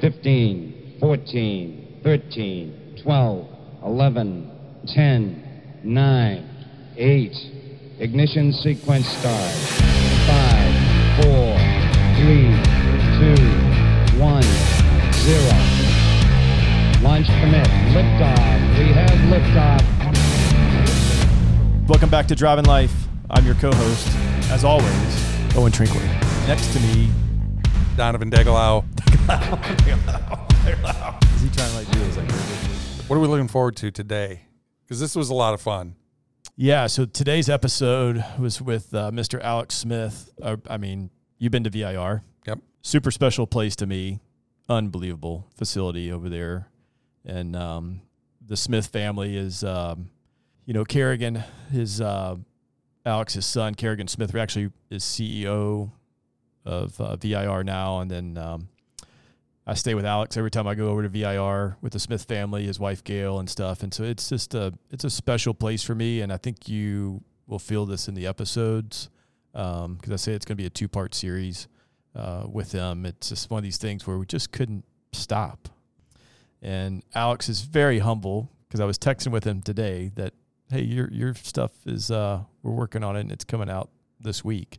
15, 14, 13, 12, 11, 10, 9, 8. Ignition sequence start. 5, 4, 3, 2, 1, 0. Launch commit. Liftoff. We have liftoff. Welcome back to Driving Life. I'm your co-host, as always, Owen Trinkler. Next to me, Donovan Degelau. Is he trying to like do this? Like, What are we looking forward to today? Because this was a lot of fun. yeah. So today's episode was with uh, Mr. Alex Smith. Uh, I mean, you've been to VIR. Yep. Super special place to me. Unbelievable facility over there, and um, the Smith family is, um, you know, Kerrigan, his uh, Alex's son, Kerrigan Smith, who actually is CEO of uh, VIR now, and then um, I stay with Alex every time I go over to VIR with the Smith family, his wife Gail, and stuff. And so it's just a it's a special place for me, and I think you will feel this in the episodes because I say it's going to be a two part series uh, with them. It's just one of these things where we just couldn't stop. And Alex is very humble because I was texting with him today that hey, your your stuff is uh, we're working on it and it's coming out this week.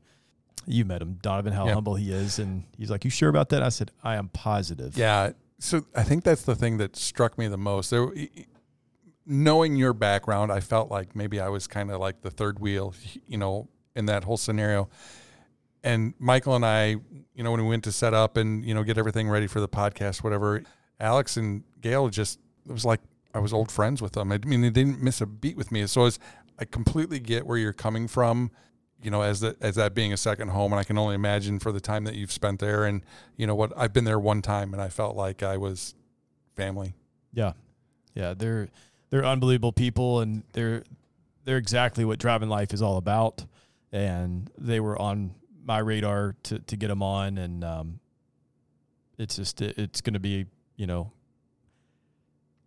You met him, Donovan, how Yep. humble he is, and he's like, "You sure about that?" I said, "I am positive." Yeah. So I think that's the thing that struck me the most. There, knowing your background, I felt like maybe I was kind of like the third wheel, you know, in that whole scenario. And Michael and I, you know, when we went to set up and you know get everything ready for the podcast, whatever, Alex and Gail just it was like I was old friends with them. I mean, they didn't miss a beat with me. So it's, I completely get where you're coming from, you know, as that as that being a second home, and I can only imagine for the time that you've spent there. And you know what, I've been there one time, and I felt like I was family. Yeah, yeah, they're they're unbelievable people, and they're they're exactly what driving life is all about. And they were on my radar to to get them on, and um, it's just it, it's going to be you know.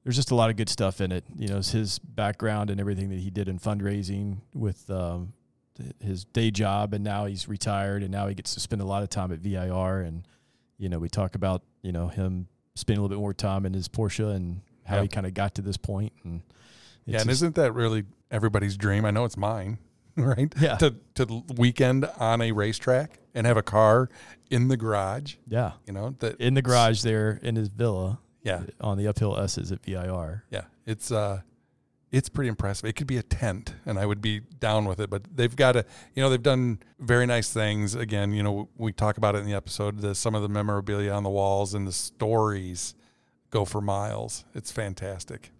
There's just a lot of good stuff in it. You know, his background and everything that he did in fundraising with um, his day job, and now he's retired, and now he gets to spend a lot of time at VIR. And you know, we talk about you know him spending a little bit more time in his Porsche and how Yeah. he kind of got to this point. And yeah, and isn't that really everybody's dream? I know it's mine, right? Yeah. To to weekend on a racetrack and have a car in the garage. yeah, You know that in the garage there in his villa Yeah, on the uphill S's at VIR. yeah. It's uh, it's pretty impressive. It could be a tent, and I would be down with it. But they've got a, you know, they've done very nice things. Again, you know, we talk about it in the episode. The some of the memorabilia on the walls and the stories go for miles. It's fantastic.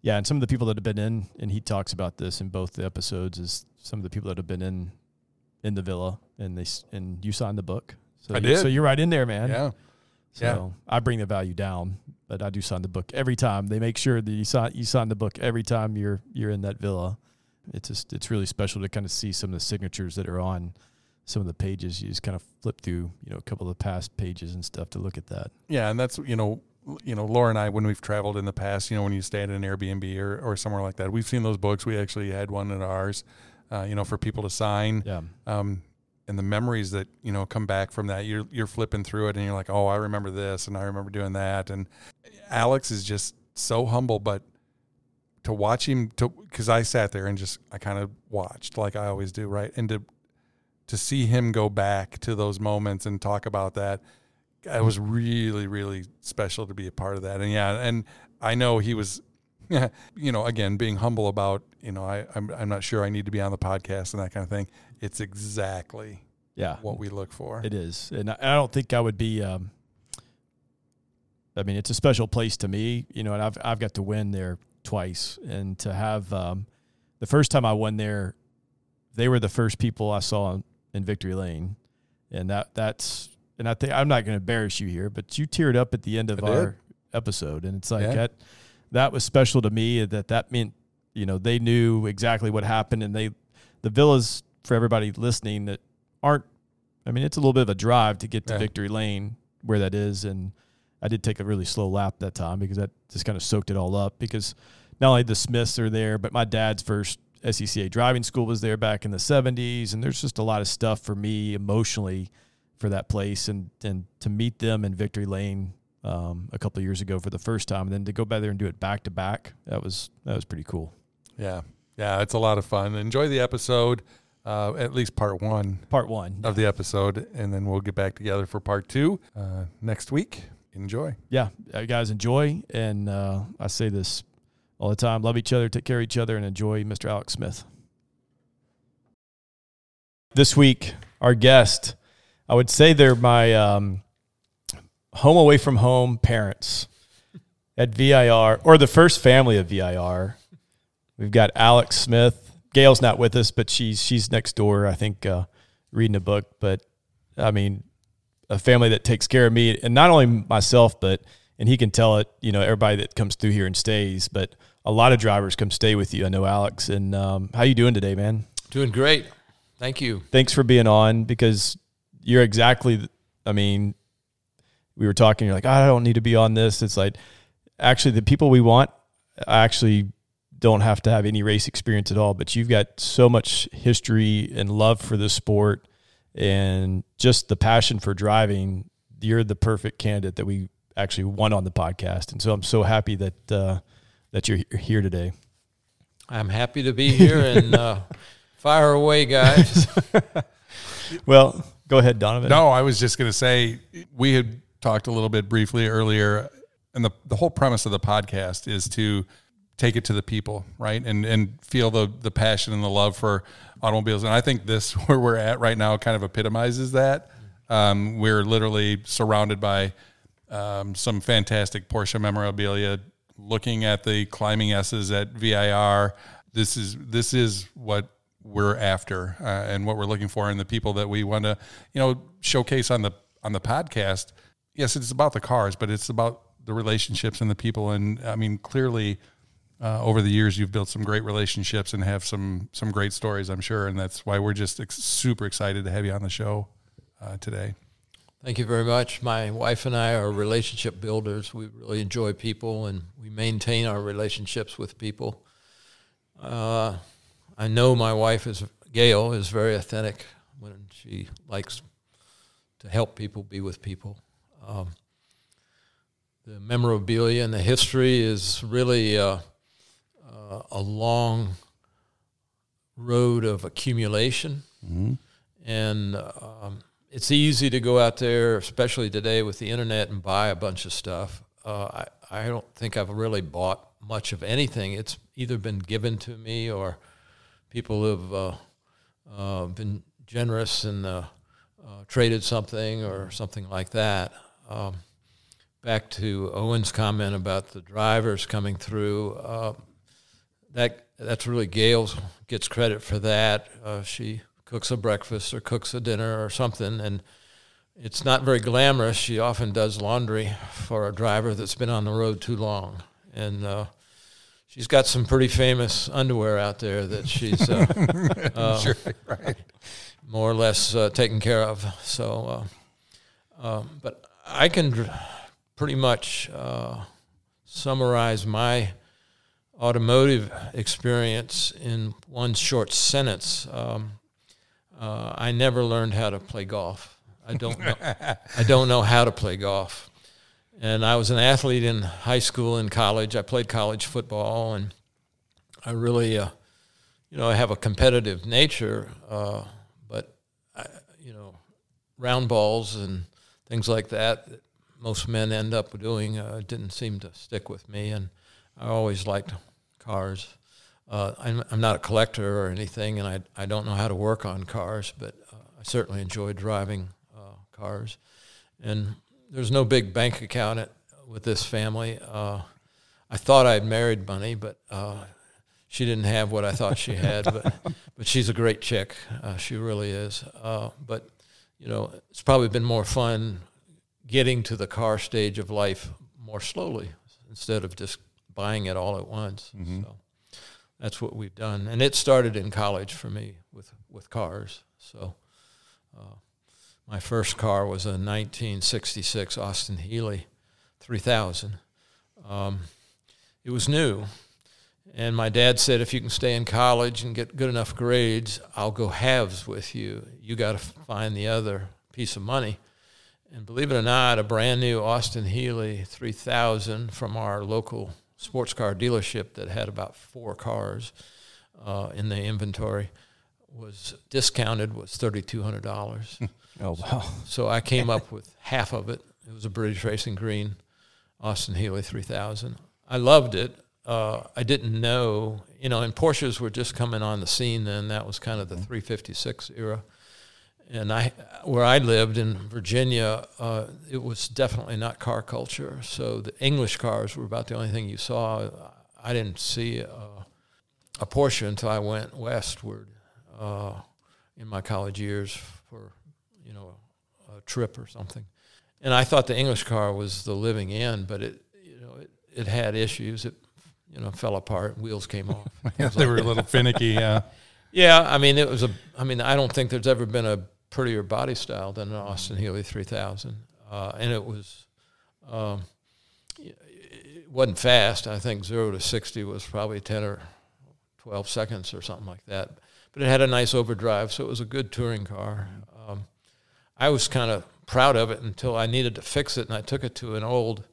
Yeah, and some of the people that have been in, and he talks about this in both the episodes, is some of the people that have been in in the villa, and they and you signed the book. So I you- did. So you're right in there, man. Yeah. So yeah. I bring the value down, but I do sign the book every time. They make sure that you sign you sign the book every time you're you're in that villa. It's just it's really special to kind of see some of the signatures that are on some of the pages. You just kind of flip through, you know, a couple of the past pages and stuff to look at that. Yeah, and that's you know, you know, Laura and I when we've traveled in the past, you know, when you stay at an Airbnb or, or somewhere like that, we've seen those books. We actually had one in ours, uh, you know, for people to sign. Yeah. Um, and the memories that you know come back from that, you're you're flipping through it, and you're like, oh, I remember this, and I remember doing that. And Alex is just so humble, but to watch him, to because I sat there and just I kind of watched like I always do, right, and to to see him go back to those moments and talk about that it was really really special to be a part of that. And yeah and i know he was you know again being humble about you know I, I'm, I'm not sure i need to be on the podcast and that kind of thing it's exactly Yeah. what we look for It is, and I, I don't think I would be. Um, I mean, it's a special place to me, you know, and I've I've got to win there twice, and to have um, the first time I won there, they were the first people I saw in, in Victory Lane, and that that's and I think I'm not going to embarrass you here, but you teared up at the end of I did. our episode, and it's like Yeah. that that was special to me. That that meant you know they knew exactly what happened, and they the villas for everybody listening that aren't. I mean, it's a little bit of a drive to get to Yeah. Victory Lane where that is, and I did take a really slow lap that time because that just kind of soaked it all up. Because not only the Smiths are there, but my dad's first SCCA driving school was there back in the '70s, and there's just a lot of stuff for me emotionally for that place, and and to meet them in Victory Lane um, a couple of years ago for the first time, and then to go back there and do it back to back, that was that was pretty cool. Yeah, yeah, it's a lot of fun. Enjoy the episode, uh, at least part one Part one, of the episode, and then we'll get back together for part two uh, next week. Enjoy. yeah, uh, guys, enjoy. And uh, I say this all the time: love each other, take care of each other, and enjoy Mr. Alex Smith. This week, our guest, I would say they're my um, home away from home parents at VIR, or the first family of VIR. We've got Alex Smith. Gail's not with us, but she's she's next door. I think uh, reading a book. But I mean, a family that takes care of me, and not only myself, but and he can tell it. You know, everybody that comes through here and stays, but a lot of drivers come stay with you. I know Alex. And um, how you doing today, man? Doing great. Thank you. Thanks for being on because you're exactly. I mean, we were talking. You're like, I don't need to be on this. It's like actually the people we want actually don't have to have any race experience at all, but you've got so much history and love for the sport and just the passion for driving. You're the perfect candidate that we actually want on the podcast, and so I'm so happy that uh, that you're here today. I'm happy to be here and uh, fire away, guys. Well, go ahead, Donovan. No, I was just going to say we had talked a little bit briefly earlier, and the the whole premise of the podcast is to take it to the people, right, and and feel the the passion and the love for automobiles. And I think this where we're at right now kind of epitomizes that. Um, we're literally surrounded by um, some fantastic Porsche memorabilia. Looking at the climbing S's at VIR, this is this is what we're after uh, and what we're looking for, and the people that we want to, you know, showcase on the on the podcast. Yes, it's about the cars, but it's about the relationships and the people. And I mean, clearly, uh, over the years, you've built some great relationships and have some some great stories, I'm sure, and that's why we're just ex- super excited to have you on the show uh, today. Thank you very much. My wife and I are relationship builders. We really enjoy people and we maintain our relationships with people. Uh, I know my wife is Gail is very authentic when she likes to help people, be with people. Um, the memorabilia and the history is really uh, uh, a long road of accumulation, and um, it's easy to go out there, especially today with the internet, and buy a bunch of stuff. Uh, I I don't think I've really bought much of anything. It's either been given to me or people have uh, uh, been generous and uh, uh, traded something or something like that. Um, back to Owen's comment about the drivers coming through. That that's really Gail gets credit for that. Uh, she cooks a breakfast or cooks a dinner or something, and it's not very glamorous. She often does laundry for a driver that's been on the road too long, and uh, she's got some pretty famous underwear out there that she's uh, uh, sure, right. more or less uh, taken care of. So, uh, um, but I can dr- pretty much uh, summarize my automotive experience in one short sentence. Um, uh, I never learned how to play golf. I don't know. I don't know how to play golf. And I was an athlete in high school and college. I played college football, and I really, uh, you know, I have a competitive nature. Uh, but I, you know, round balls and things like that, that most men end up doing, uh, didn't seem to stick with me. And I always liked cars. Uh, I'm, I'm not a collector or anything, and I, I don't know how to work on cars, but uh, I certainly enjoy driving uh, cars. And there's no big bank account at, with this family. Uh, I thought I'd married Bunny, but uh, she didn't have what I thought she had. but but she's a great chick. Uh, she really is. Uh, but you know, it's probably been more fun getting to the car stage of life more slowly instead of just buying it all at once. So that's what we've done, and it started in college for me with with cars. So. Uh, my first car was a 1966 Austin Healey 3000. Um, it was new. And my dad said, if you can stay in college and get good enough grades, I'll go halves with you. You got to find the other piece of money. And believe it or not, a brand new Austin Healey 3000 from our local sports car dealership that had about four cars uh, in the inventory was discounted was $3,200. Oh wow. so I came up with half of it. It was a British Racing Green Austin Healey 3000. I loved it. Uh, I didn't know, you know, and Porsches were just coming on the scene then. That was kind of the 356 era. And I, where I lived in Virginia, uh, it was definitely not car culture. So the English cars were about the only thing you saw. I didn't see a, a Porsche until I went westward uh, in my college years for, you know, a, a trip or something. And I thought the English car was the living end, but it, you know, it, it had issues. It, you know, fell apart. Wheels came off. Yeah, they were a little finicky. Yeah. Yeah, I mean, it was a. I mean, I don't think there's ever been a prettier body style than an Austin Healey 3000, uh, and it was. Um, it wasn't fast. I think zero to sixty was probably ten or twelve seconds or something like that. But it had a nice overdrive, so it was a good touring car. Um, I was kind of proud of it until I needed to fix it, and I took it to an old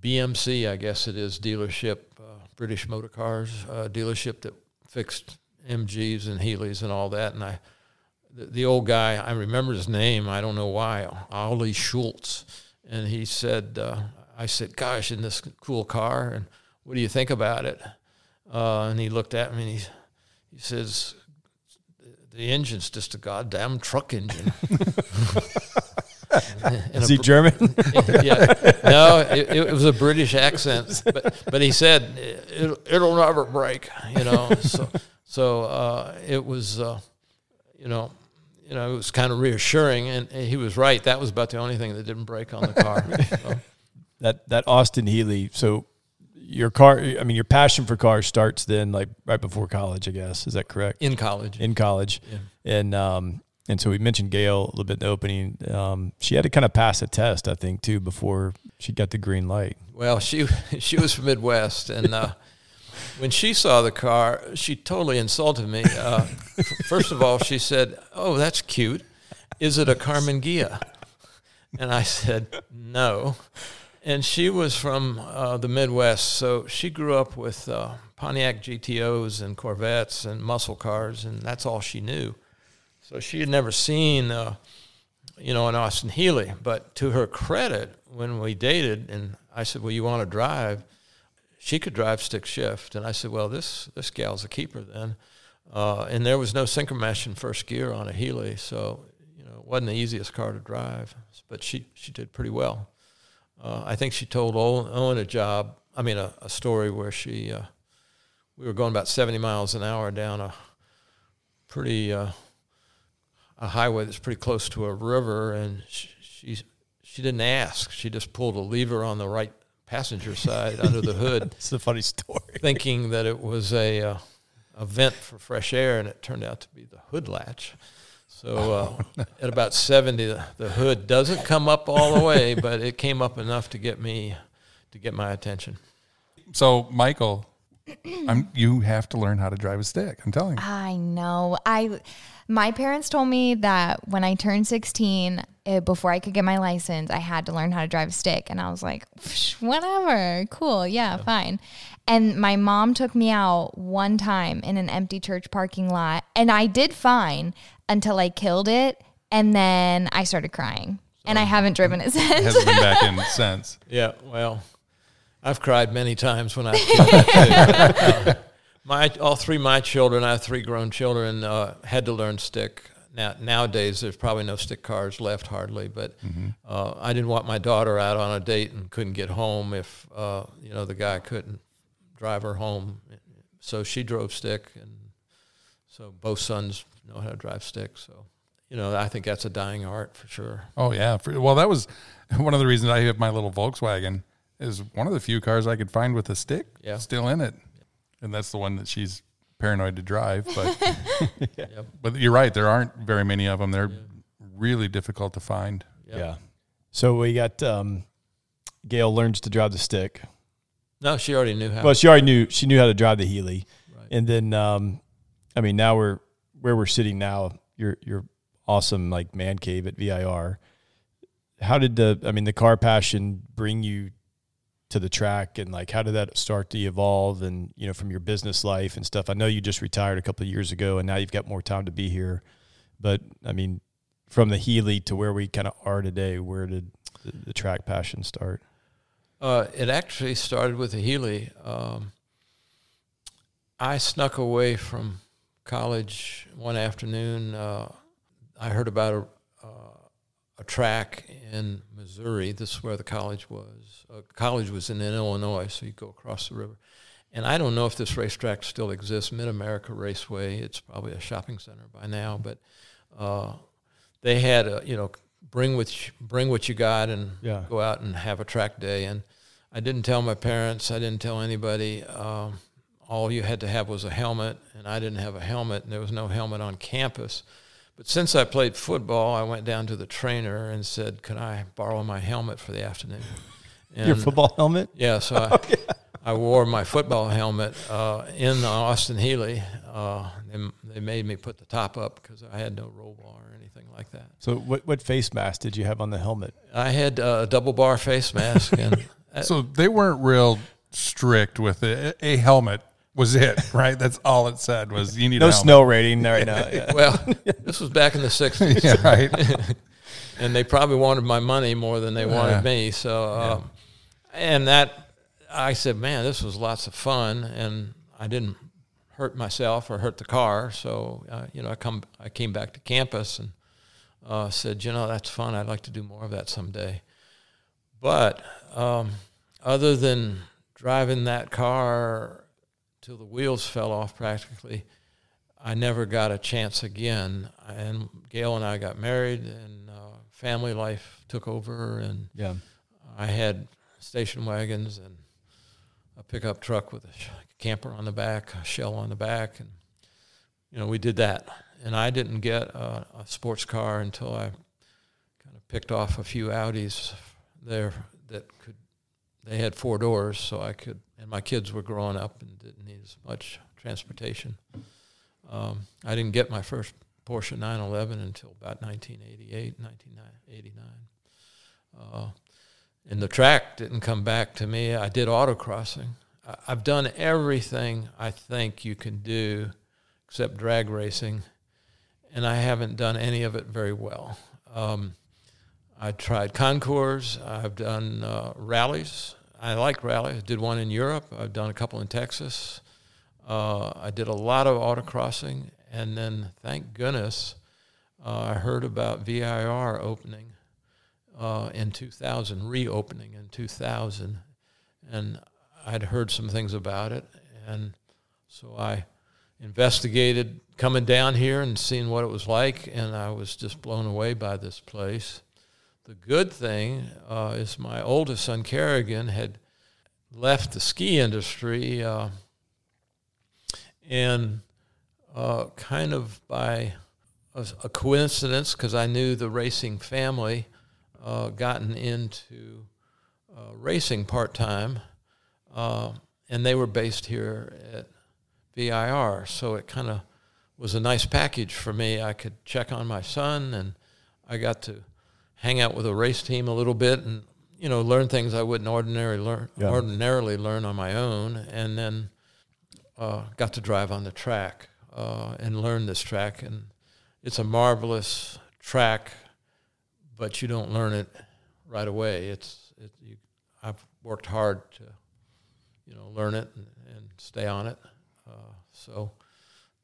BMC, I guess it is, dealership, uh, British Motor Cars uh, dealership that fixed MGs and Healey's and all that. And I, the, the old guy, I remember his name. I don't know why, Ollie Schultz. And he said, uh, I said, "Gosh, in this cool car, and what do you think about it?" Uh, and he looked at me and he, he says, "The engine's just a goddamn truck engine." In Is he br- German? yeah. No, it, it was a British accent, but but he said it, it'll never break. You know, so so uh, it was, uh, you know, you know, it was kind of reassuring, and he was right. That was about the only thing that didn't break on the car. So, that that Austin Healey. So your car. I mean, your passion for cars starts then, like right before college. I guess is that correct? in college, In college, Yeah. and um, and so we mentioned Gail a little bit in the opening. Um, she had to kind of pass a test, I think, too, before she got the green light. Well, she she was from Midwest, and uh, when she saw the car, she totally insulted me. Uh, first of all, she said, "Oh, that's cute. Is it a Karmann Ghia?" And I said, "No." And she was from uh, the Midwest, so she grew up with uh, Pontiac GTOs and Corvettes and muscle cars, and that's all she knew. So she had never seen, uh, you know, an Austin Healey. But to her credit, when we dated, and I said, "Well, you want to drive?" She could drive stick shift, and I said, "Well, this this gal's a keeper then." Uh, and there was no synchromesh in first gear on a Healey, so you know it wasn't the easiest car to drive. But she she did pretty well. Uh, I think she told Owen, Owen a job. I mean, a, a story where she uh, we were going about seventy miles an hour down a pretty uh, a highway that's pretty close to a river, and she, she she didn't ask. She just pulled a lever on the right passenger side under the hood, It's a funny story. thinking that it was a uh, a vent for fresh air, and it turned out to be the hood latch. So uh, at about seventy, the, the hood doesn't come up all the way, but it came up enough to get me to get my attention. So, Michael, I'm, you have to learn how to drive a stick. I'm telling you. I know. I my parents told me that when I turned 16, eh, before I could get my license, I had to learn how to drive a stick, and I was like, whatever, cool, yeah, fine. And my mom took me out one time in an empty church parking lot, and I did fine until I killed it, and then I started crying, and I haven't driven it since. Hasn't been back in since. Yeah, well, I've cried many times when I. uh, my all three my children, I have three grown children, uh, had to learn stick. Now nowadays, there's probably no stick cars left hardly, but uh, I didn't want my daughter out on a date and couldn't get home if uh, you know the guy couldn't drive her home, so she drove stick, and so both sons know how to drive stick. So you know, I think that's a dying art for sure. Oh yeah. For, well, that was one of the reasons I have my little Volkswagen. Is one of the few cars I could find with a stick Yeah. still in it, and that's the one that she's paranoid to drive. But Yep. but you're right. There aren't very many of them. They're really difficult to find. Yep. Yeah. So we got um, Gail learns to drive the stick. No, she already knew how. Well, she already knew she knew how to drive the Healey, Right. and then um, I mean now we're where we're sitting now. Your your awesome like man cave at VIR. how did the I mean the car passion bring you to the track and like how did that start to evolve and you know from your business life and stuff? I know you just retired a couple of years ago and now you've got more time to be here. But I mean from the Healey to where we kind of are today, where did the, the track passion start? Uh, it actually started with the Healey Um, I snuck away from college one afternoon. Uh, I heard about a, a track in Missouri. This is where the college was. Uh, college was in, in Illinois, so you go across the river. And I don't know if this racetrack still exists, Mid America Raceway. It's probably a shopping center by now, but uh, they had a, you know bring what you, bring what you got and Yeah. go out and have a track day. And I didn't tell my parents. I didn't tell anybody. Um, all you had to have was a helmet, and I didn't have a helmet, and there was no helmet on campus. But since I played football, I went down to the trainer and said, "Can I borrow my helmet for the afternoon?" And Your football helmet? yeah, so I, I wore my football helmet uh, in Austin Healey. Uh, they, they made me put the top up because I had no roll bar or anything like that. So what what face mask did you have on the helmet? I had uh, a double bar face mask, and So they weren't real strict with it. A helmet was it, right? That's all it said was you need No a Snell rating right now. Yeah. well, this was back in the '60s. yeah, right. and they probably wanted my money more than they wanted Yeah. me. So, um, and that I said, man, this was lots of fun, and I didn't hurt myself or hurt the car. So, uh, you know, I come, I came back to campus and uh, said, you know, that's fun. I'd like to do more of that someday. But um, other than driving that car till the wheels fell off practically, I never got a chance again. And Gail and I got married, and uh, family life took over, and Yeah. I had station wagons and a pickup truck with a camper on the back, a shell on the back, and you know we did that. And I didn't get a, a sports car until I kind of picked off a few Audis there that could. They had four doors, so I could. And my kids were growing up and didn't need as much transportation. Um, I didn't get my first Porsche 911 until about 1988, 1989. Uh, and the track didn't come back to me. I did autocrossing. I- I've done everything I think you can do except drag racing, and I haven't done any of it very well. Um, I tried concours. I've done uh, rallies. I like rallies. did one in Europe. I've done a couple in Texas. Uh, I did a lot of autocrossing, and then thank goodness uh, I heard about VIR opening uh, in 2000, reopening in 2000, and I'd heard some things about it, and so I investigated coming down here and seeing what it was like, and I was just blown away by this place. The good thing uh, is my oldest son Kerrigan had left the ski industry, uh, and uh, kind of by a, a coincidence, because I knew the racing family, uh, gotten into uh, racing part time, uh, and they were based here at VIR. So it kind of was a nice package for me. I could check on my son, and I got to hang out with a race team a little bit, and you know, learn things I wouldn't ordinarily learn Yeah. ordinarily learn on my own, and then uh, got to drive on the track uh, and learn this track, and it's a marvelous track, but you don't learn it right away. It's it, you, I've worked hard to, you know, learn it and, and stay on it. Uh, so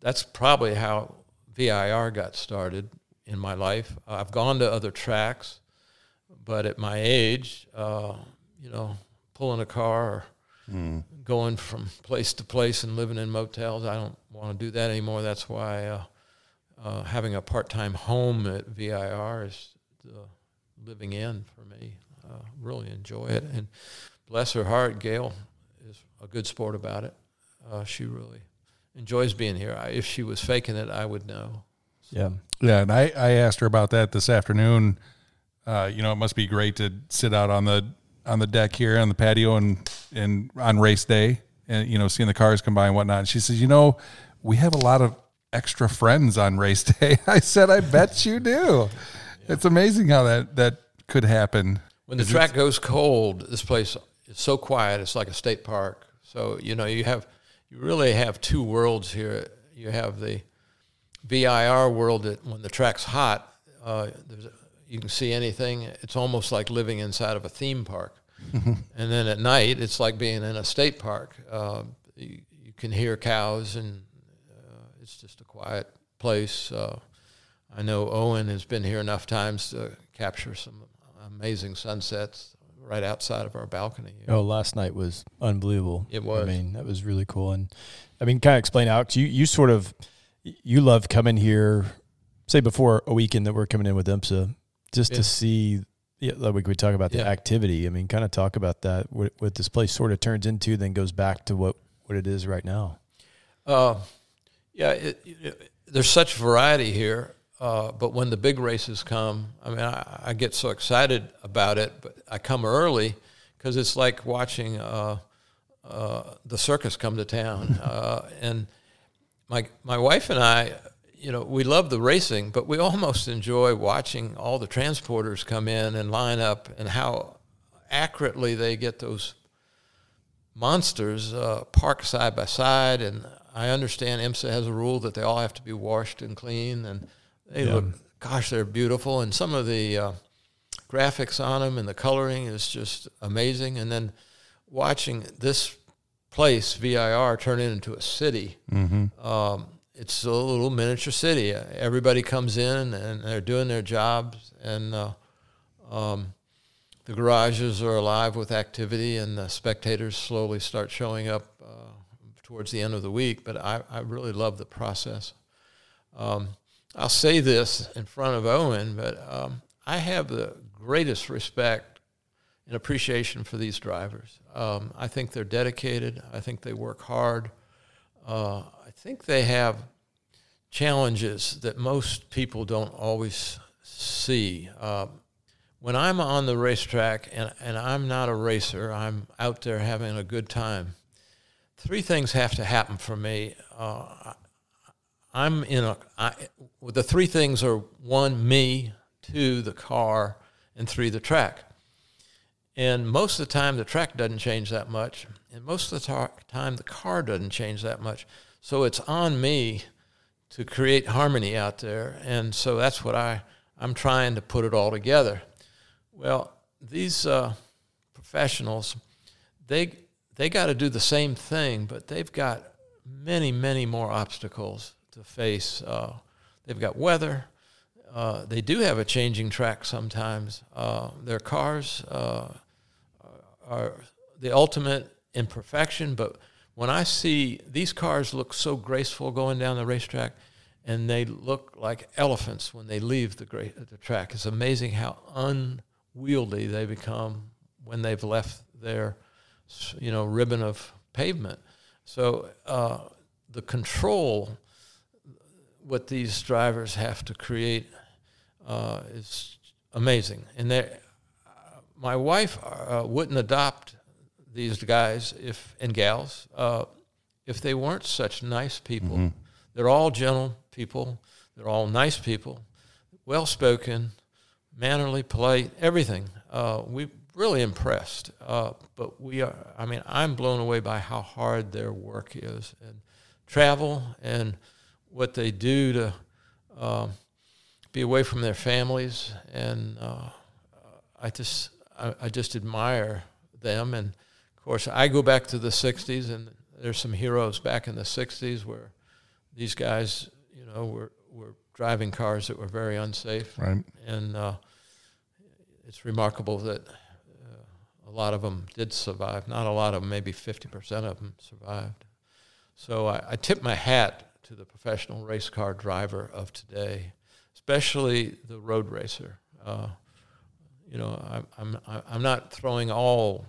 that's probably how VIR got started in my life. I've gone to other tracks, but at my age, uh, you know, pulling a car or going from place to place and living in motels, I don't want to do that anymore. That's why uh, uh, having a part-time home at VIR is the living in for me. Uh, really enjoy it, and bless her heart, Gail is a good sport about it. Uh, she really enjoys being here. I, if she was faking it, I would know. Yeah. Yeah, and I, I asked her about that this afternoon. Uh, you know, it must be great to sit out on the on the deck here on the patio and and on race day, and you know, seeing the cars come by and whatnot. And she says, you know, we have a lot of extra friends on race day. I said, I bet you do. It's amazing how that that could happen. When the track goes cold, this place is so quiet. It's like a state park. So you know you have you really have two worlds here. You have the VIR world that when the track's hot, uh, there's you can see anything. It's almost like living inside of a theme park. and then at night, it's like being in a state park. Uh, you, you can hear cows, and uh, it's just a quiet place. Uh, I know Owen has been here enough times to capture some amazing sunsets right outside of our balcony. here. Oh, last night was unbelievable. It was. I mean, that was really cool. And I mean, kind of explain out. You you sort of you love coming here, say before a weekend that we're coming in with IMSA, just Yeah. to see. Yeah, like we could talk about the Yeah. activity. I mean, kind of talk about that. What, what this place sort of turns into, then goes back to what what it is right now. Uh, yeah, it, it, there's such variety here. Uh, but when the big races come, I mean, I, I get so excited about it. But I come early because it's like watching uh, uh, the circus come to town. uh, and my my wife and I, you know, we love the racing, but we almost enjoy watching all the transporters come in and line up, and how accurately they get those monsters uh, park side by side. And I understand IMSA has a rule that they all have to be washed and clean, and they look, gosh, they're beautiful. And some of the uh, graphics on them and the coloring is just amazing. And then watching this place, VIR, turn it into a city. Um, it's a little miniature city. Everybody comes in and they're doing their jobs, and uh, um, the garages are alive with activity, and the spectators slowly start showing up uh, towards the end of the week. But I, I really love the process. Um, I'll say this in front of Owen, but um, I have the greatest respect and appreciation for these drivers. Um, I think they're dedicated. I think they work hard. Uh, I think they have challenges that most people don't always see. Um, when I'm on the racetrack and, and I'm not a racer, I'm out there having a good time. Three things have to happen for me. Uh, I'm in a. I, the three things are one, me, two, the car, and three, the track. And most of the time, the track doesn't change that much, and most of the time, the car doesn't change that much. So it's on me to create harmony out there, and so that's what I I'm trying to put it all together. Well, these uh, professionals, they they got to do the same thing, but they've got many many more obstacles to face. Uh, they've got weather. Uh, they do have a changing track sometimes. Uh, their cars uh, are the ultimate in perfection, but when I see these cars look so graceful going down the racetrack, and they look like elephants when they leave the, gra- the track. It's amazing how unwieldy they become when they've left their, you know, ribbon of pavement. So uh, the control, what these drivers have to create, uh, is amazing. And they, my wife uh, wouldn't adopt these guys if and gals uh, if they weren't such nice people. They're all gentle people. They're all nice people, well spoken, mannerly, polite, everything. Uh, we really impressed. Uh, but we are. I mean, I'm blown away by how hard their work is and travel and what they do to um, be away from their families. And uh, I just I, I just admire them. And of course, I go back to the '60s, and there's some heroes back in the '60s where these guys, you know, were were driving cars that were very unsafe, Right. and uh, it's remarkable that uh, a lot of them did survive. Not a lot of them, maybe 50% of them survived. So I, I tip my hat to the professional race car driver of today, especially the road racer. Uh, you know, I'm, I'm, I'm not throwing all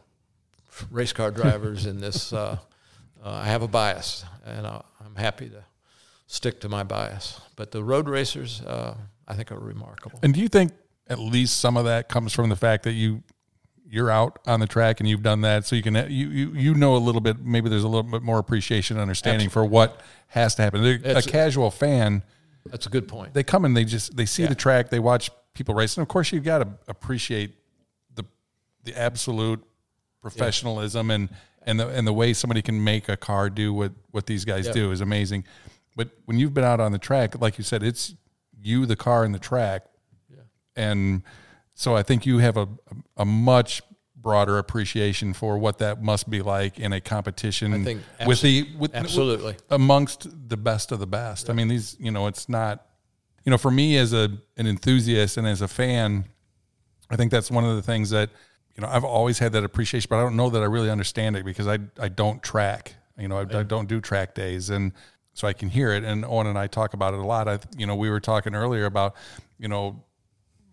race car drivers in this. Uh, uh, I have a bias, and I, I'm happy to stick to my bias. But the road racers, uh, I think, are remarkable. And do you think at least some of that comes from the fact that you you're out on the track and you've done that, so you can you you, you know a little bit. Maybe there's a little bit more appreciation, and understanding for what has to happen. They're- A casual fan, That's a good point. they come and they just they see Yeah. the track, they watch people race. And of course, you've got to appreciate the the absolute professionalism and and the and the way somebody can make a car do what what these guys Yep. do is amazing. But when you've been out on the track, like you said, it's you, the car, and the track, Yeah. and so I think you have a a much broader appreciation for what that must be like in a competition I think with the with absolutely. amongst the best of the best. I mean, these you know, it's not you know, for me as a an enthusiast and as a fan, I think that's one of the things that you know I've always had that appreciation, but I don't know that I really understand it because I I don't track. You know, I, I don't do track days, and so I can hear it. And Owen and I talk about it a lot. I you know we were talking earlier about you know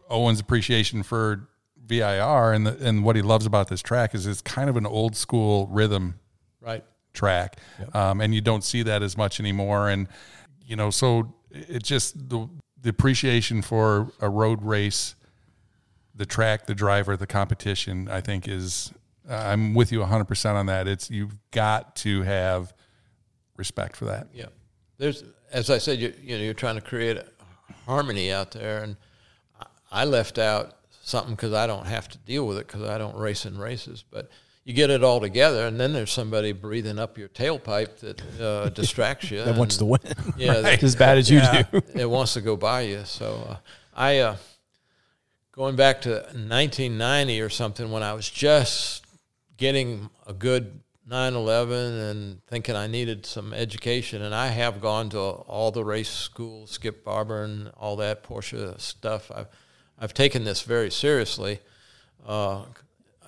Owen's appreciation for VIR and the, and what he loves about this track is it's kind of an old school rhythm Right. track, um, and you don't see that as much anymore. And you know, so it's just the the appreciation for a road race, the track, the driver, the competition. I think is uh, I'm with you 100 percent on that. It's you've got to have respect for that. Yeah, there's as I said, you you know you're trying to create harmony out there, and I- I left out something because I don't have to deal with it because I don't race in races, but. You get it all together, and then there's somebody breathing up your tailpipe that uh, distracts you. That wants to win. Yeah, that- as bad as you Yeah. do. it wants to go by you. So uh, I, uh, going back to 1990 or something, when I was just getting a good 911 and thinking I needed some education, and I have gone to all the race schools, Skip Barber and all that Porsche stuff. I've I've taken this very seriously.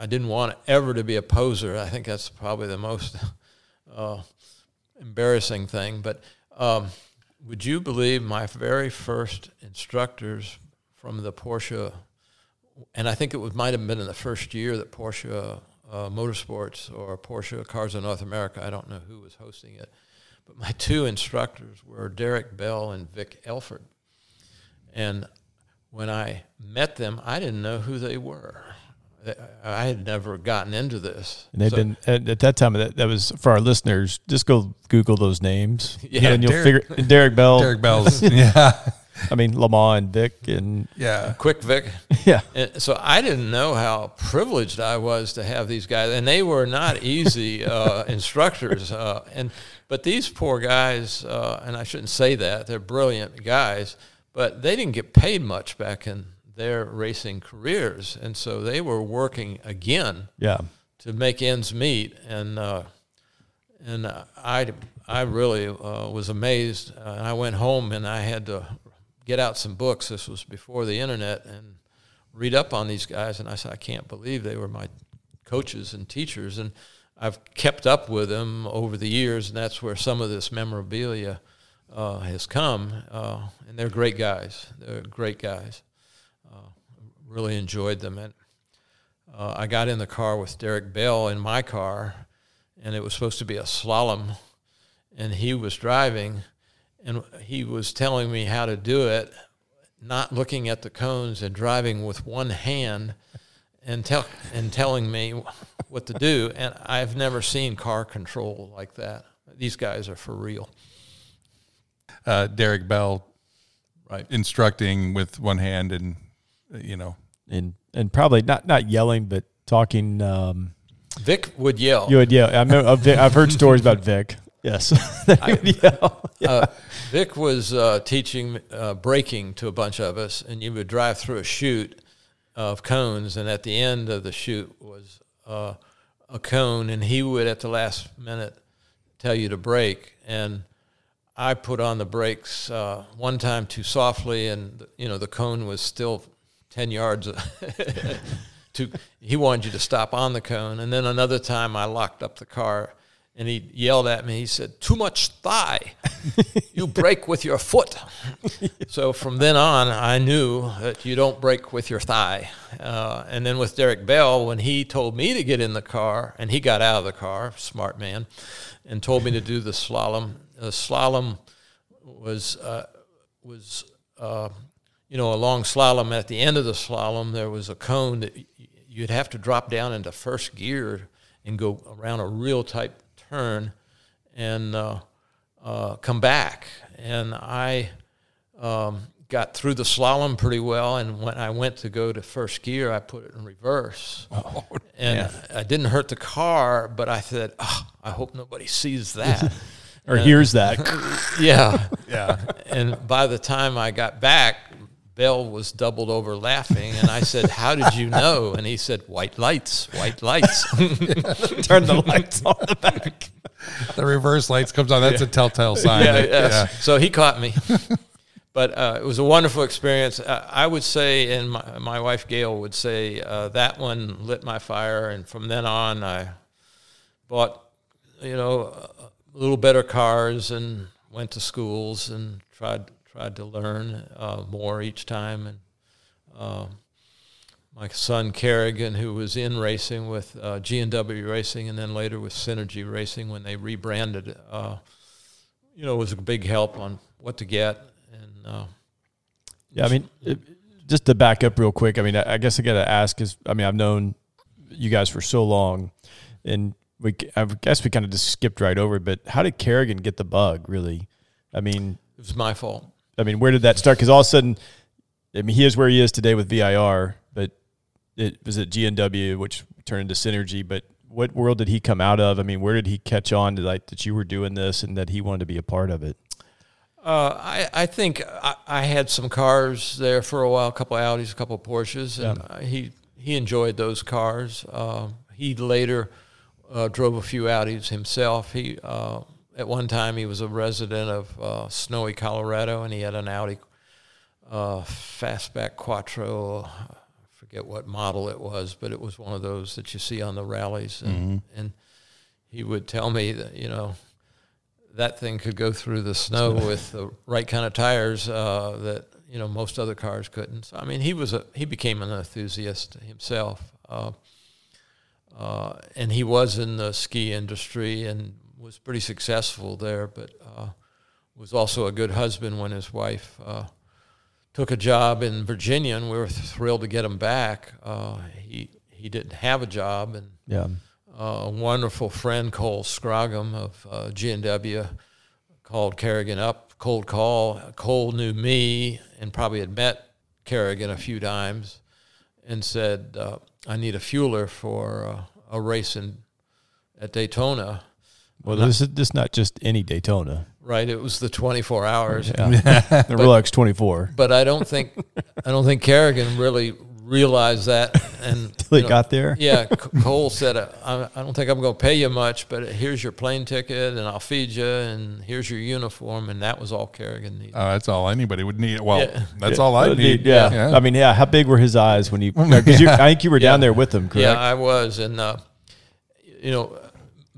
I didn't want ever to be a poser. I think that's probably the most uh, embarrassing thing. But um, would you believe my very first instructors from the Porsche, and I think it was, might have been in the first year that Porsche uh, Motorsports or Porsche Cars of North America, I don't know who was hosting it, but my two instructors were Derek Bell and Vic Elford. And when I met them, I didn't know who they were. I had never gotten into this. And they've So- been at, at that time. That, that was for our listeners. Just go Google those names. Yeah, and you'll Derek- figure Derek Bell. Derek Bell's, yeah, I mean Le Mans and Vic and yeah. Quick Vic. yeah. And so I didn't know how privileged I was to have these guys, and they were not easy uh, instructors. Uh, and but these poor guys, uh, and I shouldn't say that they're brilliant guys, but they didn't get paid much back in their racing careers, and so they were working again Yeah. to make ends meet. And uh, and uh, I I really uh, was amazed. Uh, I went home and I had to get out some books. This was before the internet and read up on these guys. And I said, I can't believe they were my coaches and teachers. And I've kept up with them over the years, and that's where some of this memorabilia uh, has come. Uh, and they're great guys. They're great guys. Really enjoyed them. And uh, I got in the car with Derek Bell in my car, and it was supposed to be a slalom, and he was driving, and he was telling me how to do it, not looking at the cones and driving with one hand, and tell and telling me what to do. And I've never seen car control like that. These guys are for real. Uh, Derek Bell Right. instructing with one hand and you know And and probably not not yelling, but talking. Um, Vic would yell. you would yell. I I've heard stories about Vic. Yes, would yell. uh, Vic was uh, teaching uh, braking to a bunch of us, and you would drive through a chute of cones, and at the end of the chute was uh, a cone, and he would at the last minute tell you to brake, and I put on the brakes uh, one time too softly, and you know the cone was still ten yards. to he wanted you to stop on the cone, and then another time I locked up the car, and he yelled at me. He said, "Too much thigh. you break with your foot." so from then on, I knew that you don't break with your thigh. Uh, and then with Derek Bell, when he told me to get in the car, and he got out of the car, smart man, and told me to do the slalom. The slalom was uh, was uh, you know a long slalom. At the end of the slalom, there was a cone that you'd have to drop down into first gear and go around a real tight turn and uh, uh, come back. And I um, got through the slalom pretty well. And when I went to go to first gear, I put it in reverse. Oh, and I didn't hurt the car, but I said, oh, I hope nobody sees that. Or hears that. yeah. yeah. And by the time I got back, Bill was doubled over laughing. And I said, How did you know? And he said, White lights, white lights. Turn the lights on the back. The reverse lights comes on. That's a telltale sign. yeah, that- yes. So he caught me. but uh, it was a wonderful experience. Uh, I would say, and my, my wife Gail would say, uh, that one lit my fire. And from then on, I bought, you know, a little better cars and went to schools and tried tried to learn uh, more each time. And uh, my son Kerrigan, who was in racing with uh, G&W Racing and then later with Synergy Racing when they rebranded, uh, you know, was a big help on what to get. And uh, Yeah, I mean, it, just to back up real quick, I mean, I, I guess I got to ask is, I mean, I've known you guys for so long, and we, I guess we kind of just skipped right over it. But how did Kerrigan get the bug? Really, I mean, it was my fault. I mean, where did that start? Because all of a sudden, I mean, he is where he is today with VIR, but it was at G&W, which turned into Synergy. But what world did he come out of? I mean, where did he catch on to like that you were doing this and that he wanted to be a part of it? Uh, I, I think I, I had some cars there for a while, a couple of Audis, a couple of Porsches, and Yeah. uh, he he enjoyed those cars. Uh, he later uh, drove a few Audis himself. He uh, at one time he was a resident of uh, snowy Colorado, and he had an Audi uh, fastback Quattro. I forget what model it was, but it was one of those that you see on the rallies, and, and he would tell me that you know that thing could go through the snow with the right kind of tires uh, that you know most other cars couldn't. So I mean, he was a he became an enthusiast himself, uh, uh, and he was in the ski industry and was pretty successful there. But uh, was also a good husband when his wife uh, took a job in Virginia, and we were thrilled to get him back. Uh, he he didn't have a job, and Yeah. uh, a wonderful friend, Cole Scrogham of uh, G&W, called Kerrigan up, cold call. Cole knew me and probably had met Kerrigan a few times and said, uh, I need a fueler for uh, a race in, at Daytona. Well, this is this not just any Daytona. Right, it was the 24 hours. Yeah. the Rolex 24. But I don't think I don't think Kerrigan really realized that. And Till he know, got there. Yeah, Cole said, uh, I, I don't think I'm going to pay you much, but here's your plane ticket, and I'll feed you, and here's your uniform, and that was all Kerrigan needed. Oh, that's all anybody would need. Well, Yeah. that's all I need. Yeah. I mean, yeah. How big were his eyes when you? Because I think you were down there with him, correct? Yeah, I was, and uh, you know,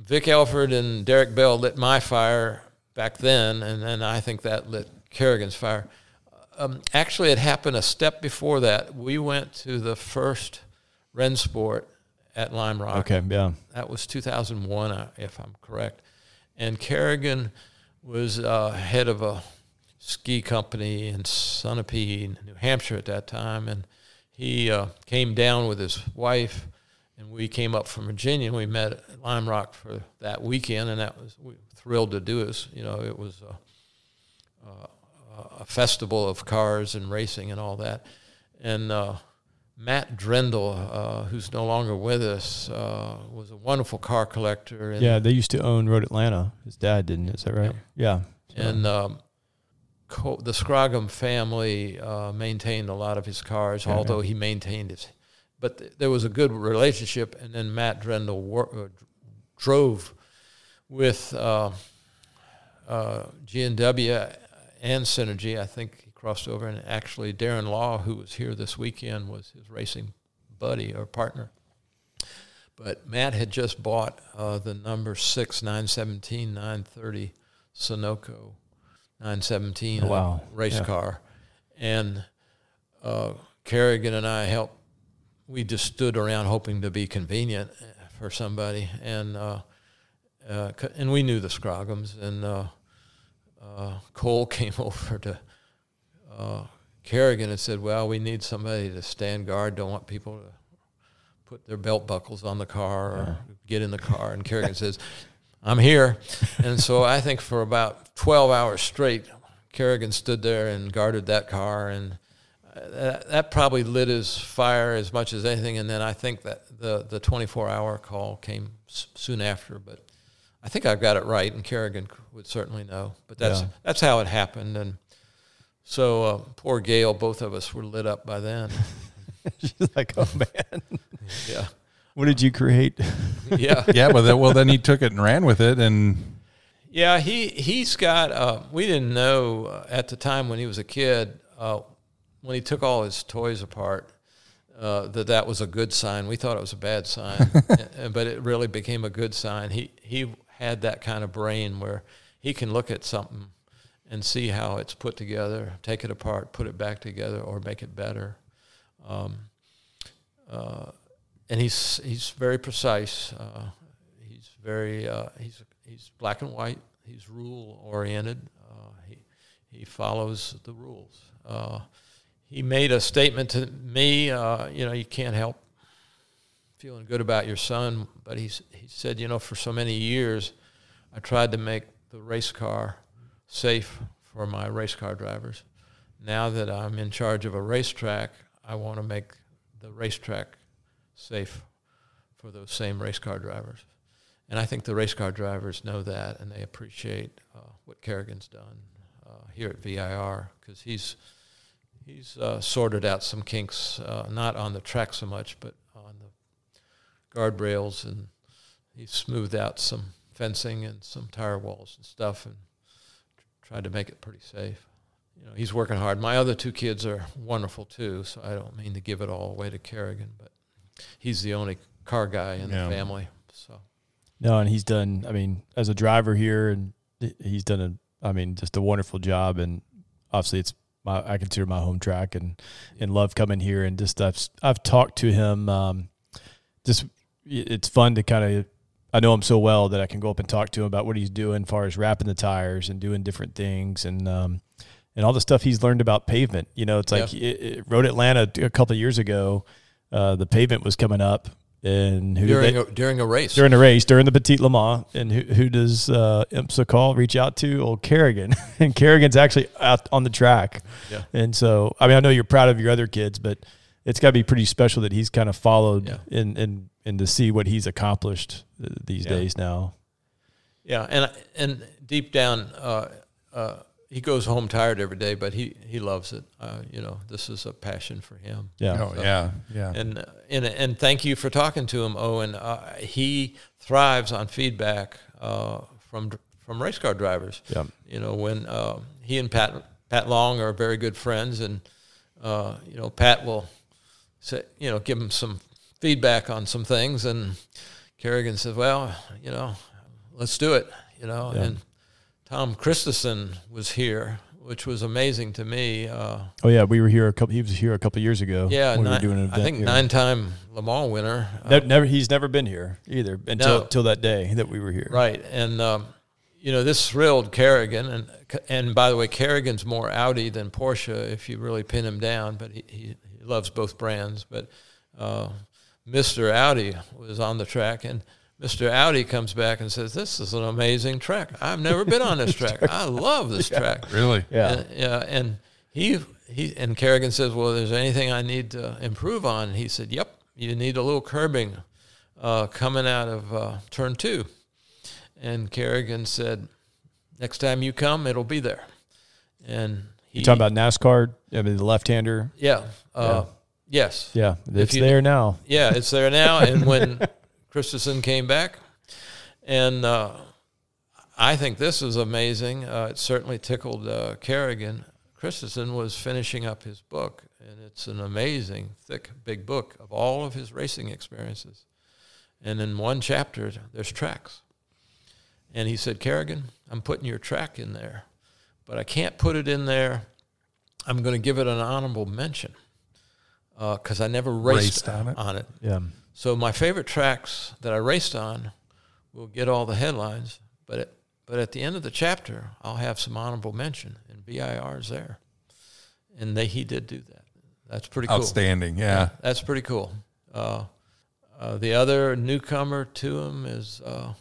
Vic Elford and Derek Bell lit my fire back then, and then I think that lit Kerrigan's fire. Um, actually, it happened a step before that. We went to the first Rennsport at Lime Rock. Okay. Yeah. That was 2001, uh, if I'm correct. And Kerrigan was uh, head of a ski company in Sunapee, New Hampshire at that time. And he uh, came down with his wife, and we came up from Virginia. and We met at Lime Rock for that weekend, and that was we were thrilled to do this. You know, it was a, a, a festival of cars and racing and all that. And uh, Matt Drendel, uh, who's no longer with us, uh, was a wonderful car collector. And, Yeah. They used to own Road Atlanta. His dad didn't. Is that right? Yeah. and um, Co- the Scrogham family uh, maintained a lot of his cars, Yeah, although he maintained his. But th- there was a good relationship, and then Matt Drendel wor- uh, drove with uh, uh, G&W and Synergy. I think he crossed over, and actually Darren Law, who was here this weekend, was his racing buddy or partner. But Matt had just bought uh, the number six 917 930 Sunoco 917 Oh, wow. race Yeah. car, and uh, Kerrigan and I helped. We just stood around hoping to be convenient for somebody, and uh, uh, and we knew the Scroghams, and uh, uh, Cole came over to uh, Kerrigan and said, "Well, we need somebody to stand guard. Don't want people to put their belt buckles on the car or get in the car." And Kerrigan says, "I'm here," and so I think for about 12 hours straight, Kerrigan stood there and guarded that car, and that, that probably lit his fire as much as anything. And then I think that the the 24 hour call came s- soon after, but I think I've got it right, and Kerrigan would certainly know. But that's Yeah. that's how it happened, and so uh, poor Gail, both of us were lit up by then. She's like, oh man, yeah, what did you create? yeah. yeah, but then, well, then he took it and ran with it, and Yeah, he he's got. Uh, we didn't know uh, at the time when he was a kid uh, when he took all his toys apart uh, that that was a good sign. We thought it was a bad sign, Uh, but it really became a good sign. He he had that kind of brain where he can look at something and see how it's put together, take it apart, put it back together, or make it better. Um, uh, and he's he's very precise. Uh, he's very uh, he's he's black and white. He's rule oriented. Uh, he he follows the rules. He made a statement to me. Uh, you know, you can't help feeling good about your son, but he's he said, you know, for so many years, I tried to make the race car safe for my race car drivers. Now that I'm in charge of a racetrack, I want to make the racetrack safe for those same race car drivers. And I think the race car drivers know that, and they appreciate uh, what Kerrigan's done uh, here at VIR because he's he's uh, sorted out some kinks, uh, not on the track so much, but on the guardrails, and he's smoothed out some fencing and some tire walls and stuff, and tried to make it pretty safe. You know, he's working hard. My other two kids are wonderful too, so I don't mean to give it all away to Kerrigan, but he's the only car guy in Yeah. the family. So No, and he's done. I mean, as a driver here, and he's done a. I mean, just a wonderful job. And obviously, it's my. I consider my home track, and and love coming here. And just I've I've talked to him. Um, just it's fun to kind of. I know him so well that I can go up and talk to him about what he's doing, as far as wrapping the tires and doing different things, and um, and all the stuff he's learned about pavement. You know, it's like it, it, Road Atlanta a couple of years ago. Uh, the pavement was coming up, and who during they, a, during a race, during the race, during the Petit Le Mans. And who, who does uh, IMSA call, reach out to? Old Kerrigan. and Kerrigan's actually out on the track. Yeah. And so, I mean, I know you're proud of your other kids, but it's got to be pretty special that he's kind of followed Yeah. and, and, and to see what he's accomplished uh, these Yeah. days now. Yeah, and and deep down, uh, uh, he goes home tired every day, but he, he loves it. Uh, you know, this is a passion for him. Yeah. oh yeah, yeah, And uh, and and thank you for talking to him, Owen. Uh, he thrives on feedback uh, from from race car drivers. Yeah. You know, when uh, he and Pat Pat Long are very good friends, and uh, you know, Pat will say, you know, give him some feedback on some things, and Kerrigan says, "Well, you know, let's do it." You know, Yeah. and Tom Kristensen was here, which was amazing to me. Uh, Oh yeah, we were here a couple. He was here a couple years ago. yeah, when we nine, were doing an event I think here. nine-time Le Mans winner. Uh, Ne- never, he's never been here either until No. until that day that we were here. Right, and um, you know this thrilled Kerrigan, and and by the way, Kerrigan's more Audi than Porsche if you really pin him down, but he, he, he loves both brands. But uh, Mr. Audi was on the track, and Mr. Audi comes back and says, "This is an amazing track. I've never been on this track. I love this track." really. Yeah. And, yeah, and he he and Kerrigan says, "Well, there's anything I need to improve on?" And he said, "Yep, you need a little curbing uh, coming out of uh, turn two. And Kerrigan said, "Next time you come, it'll be there." And he You talking about NASCAR? I mean, the left-hander. yeah, uh, yes, Yeah, it's you- there now. yeah, it's there now. And when Kristensen came back, and uh, I think this is amazing. Uh, it certainly tickled uh, Kerrigan. Kristensen was finishing up his book, and it's an amazing, thick, big book of all of his racing experiences. And in one chapter, there's tracks. And he said, Kerrigan, I'm putting your track in there, but I can't put it in there. I'm going to give it an honorable mention because I never raced, Raced on it? on it. Yeah. So my favorite tracks that I raced on will get all the headlines, but it, but at the end of the chapter, I'll have some honorable mention, and VIR is there, and they he did do that. That's pretty cool. Outstanding. Yeah. That's pretty cool. Uh, uh, the other newcomer to him is uh,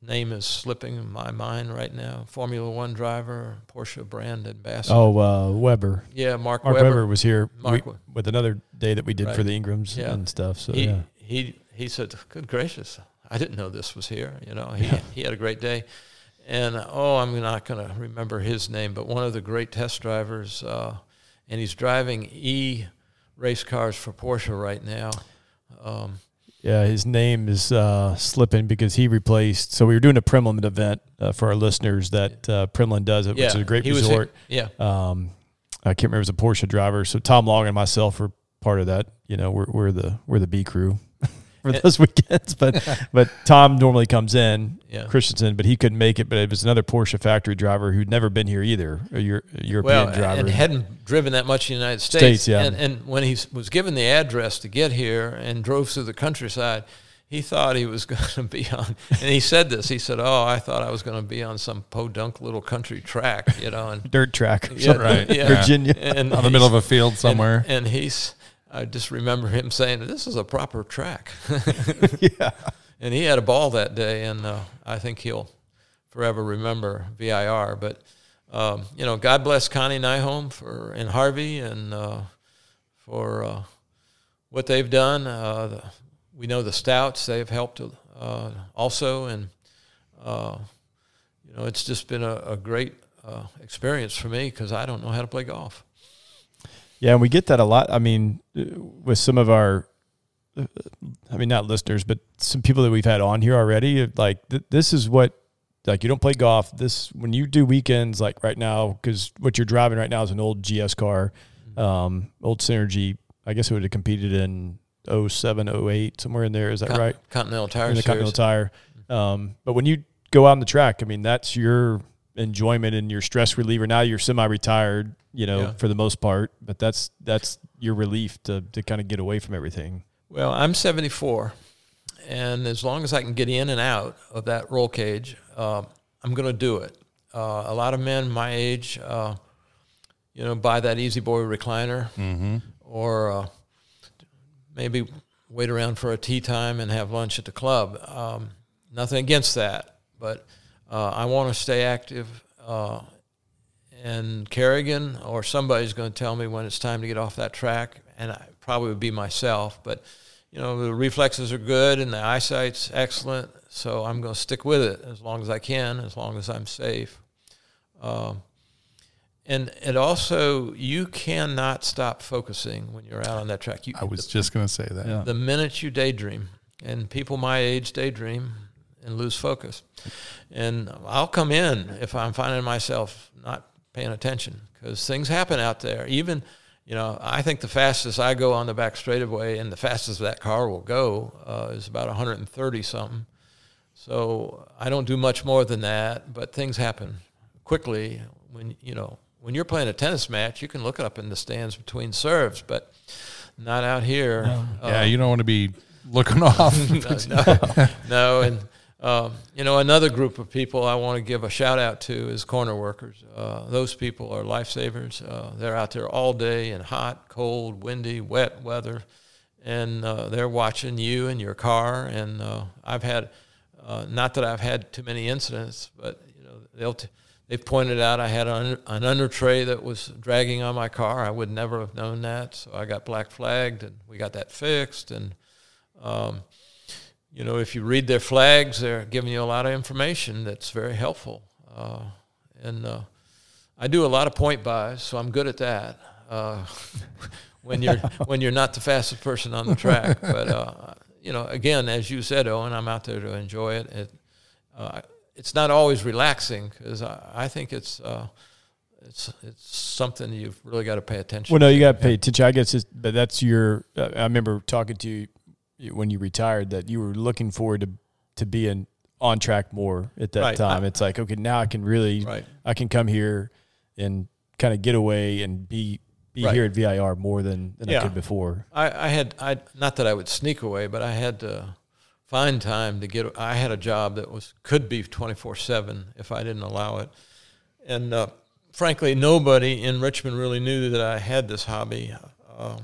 name is slipping my mind right now. Formula One driver, Porsche brand ambassador. Oh, uh, Webber. yeah, Mark, Mark Webber. Weber, was here Mark we- We- with another day that we did for the Ingrams Yeah. and stuff. So he, yeah, he he said, "Good gracious, I didn't know this was here." You know, he he had a great day, and oh, I'm not going to remember his name, but one of the great test drivers, uh, and he's driving e race cars for Porsche right now. Um, yeah. His name is uh, slipping because he replaced. So we were doing a Primland event uh, for our listeners that uh, Primland does, it, yeah, which is a great resort. yeah, Um, I can't remember it was a Porsche driver. So Tom Long and myself were part of that. You know, we're, we're the we're the B crew for And- those weekends. But but Tom normally comes in, yeah. Kristensen, but he couldn't make it. But it was another Porsche factory driver who'd never been here either, a, Euro- a European well, driver. and hadn't driven that much in the United States. States, yeah. And, and when he was given the address to get here and drove through the countryside, he thought he was going to be on. And he said this. He said, "Oh, I thought I was going to be on some podunk little country track, you know." And Dirt track, Yeah, right. yeah. Virginia. and on the middle of a field and- somewhere. And, he's, I just remember him saying, "This is a proper track." yeah, and he had a ball that day, and uh, I think he'll forever remember VIR. But um, you know, God bless Connie Nyholm for and Harvey and uh, for uh, what they've done. Uh, the, we know the Stouts; they've helped uh, also, and uh, you know, it's just been a, a great uh, experience for me because I don't know how to play golf. Yeah, and we get that a lot. I mean, uh, with some of our, uh, I mean, not listeners, but some people that we've had on here already. Like th- this is what. Like you don't play golf. This when you do weekends, like right now, because what you're driving right now is an old GS car, um, old Synergy. I guess it would have competed in 07, 08, somewhere in there. Is that Con- right? Continental Tire in the Continental Tire. Um, but when you go out on the track, I mean, that's your enjoyment and your stress reliever. Now you're semi-retired, you know, Yeah. for the most part. But that's that's your relief to to kind of get away from everything. Well, I'm 74, and as long as I can get in and out of that roll cage, uh, I'm going to do it. Uh, a lot of men my age, uh, you know, buy that Easy Boy recliner, Mm-hmm. or uh, maybe wait around for a tee time and have lunch at the club. Um, nothing against that, but uh, I want to stay active. Uh, and Kerrigan or somebody's going to tell me when it's time to get off that track, and I probably would be myself. But you know, the reflexes are good and the eyesight's excellent, so I'm going to stick with it as long as I can, as long as I'm safe. Um, and it also, you cannot stop focusing when you're out on that track. You, I was just going to say that. Yeah. the minute you daydream, and people my age daydream and lose focus. And I'll come in if I'm finding myself not paying attention because things happen out there. Even, you know, I think the fastest I go on the back straightaway and the fastest that car will go uh, is about 130 something. So I don't do much more than that, but things happen quickly when, you know, when you're playing a tennis match, you can look up in the stands between serves, but not out here. Yeah, Uh, you don't want to be looking off. no, no, and um, you know another group of people I want to give a shout out to is corner workers. Uh, those people are lifesavers. Uh, they're out there all day in hot, cold, windy, wet weather, and uh, they're watching you and your car. And uh, I've had, uh, not that I've had too many incidents, but you know they'll. T- They've pointed out I had an, an under tray that was dragging on my car. I would never have known that, so I got black flagged, and we got that fixed. And um, you know, if you read their flags, they're giving you a lot of information that's very helpful. Uh, and uh, I do a lot of point buys, so I'm good at that. Uh, when you're when you're not the fastest person on the track, but uh, you know, again, as you said, Owen, I'm out there to enjoy it. it uh, it's not always relaxing because I, I think it's uh, it's it's something you've really got to pay attention. Well, no, you got to pay attention. I guess, it's, but that's your. Uh, I remember talking to you when you retired that you were looking forward to to being on track more at that Right. time. I- it's like okay, now I can really, right. I can come here and kind of get away and be be Right. here at VIR more than than I Yeah. could before. I, I had I not that I would sneak away, but I had to find time to get. I had a job that was could be twenty four seven if I didn't allow it, and uh, frankly, nobody in Richmond really knew that I had this hobby. Uh,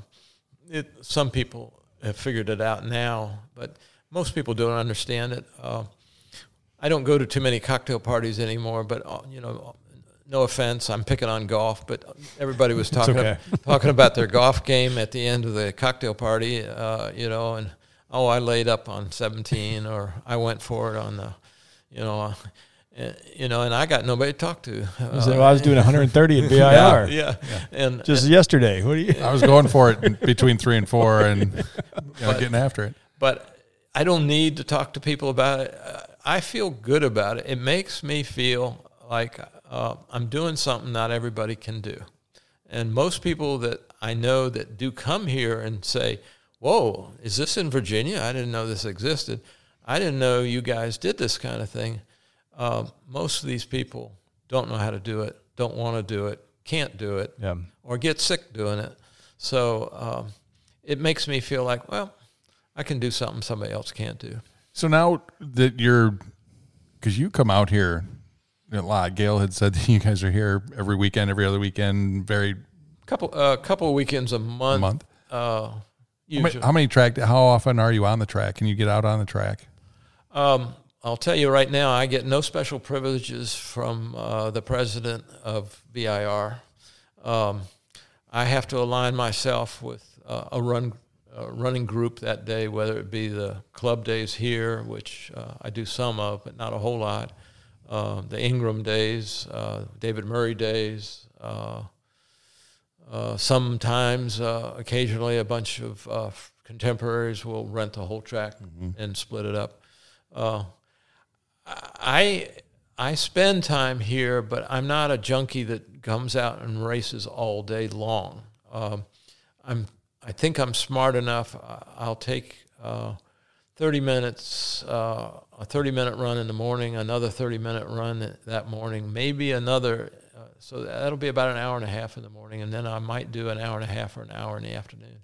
it, some people have figured it out now, but most people don't understand it. Uh, I don't go to too many cocktail parties anymore, but uh, you know, no offense, I'm picking on golf, but everybody was talking okay. talking about their golf game at the end of the cocktail party, uh, you know, and oh, I laid up on 17, or I went for it on the, you know, you know, and I got nobody to talk to. I was, I was doing 130 at VIR yeah, and just yesterday. What do you? I was going for it between three and four, and you know, But- getting after it. but I don't need to talk to people about it. Uh, I feel good about it. It makes me feel like uh, I'm doing something not everybody can do. And most people that I know that do come here and say, Whoa, is this in Virginia? I didn't know this existed. I didn't know you guys did this kind of thing. Um, most of these people don't know how to do it, don't want to do it, can't do it Yeah. or get sick doing it. So um, it makes me feel like, well, I can do something somebody else can't do. So now that you're, because you come out here a lot. Gail had said that you guys are here every weekend, every other weekend, very Couple, a couple weekends a month. month. Uh, How usually. many, how many track? How often are you on the track? Can you get out on the track? Um, I'll tell you right now, I get no special privileges from uh, the president of VIR. Um, I have to align myself with uh, a run a running group that day, whether it be the club days here, which uh, I do some of, but not a whole lot. Uh, the Ingram days, uh, David Murray days. Uh, uh, sometimes, uh, occasionally, a bunch of uh, contemporaries will rent the whole track and split it up. Uh, I I spend time here, but I'm not a junkie that comes out and races all day long. Um, I'm I think I'm smart enough. I- I'll take uh, 30 minutes, uh, a 30 minute run in the morning, another 30 minute run that morning, maybe another. Uh, so that'll be about an hour and a half in the morning, and then I might do an hour and a half or an hour in the afternoon.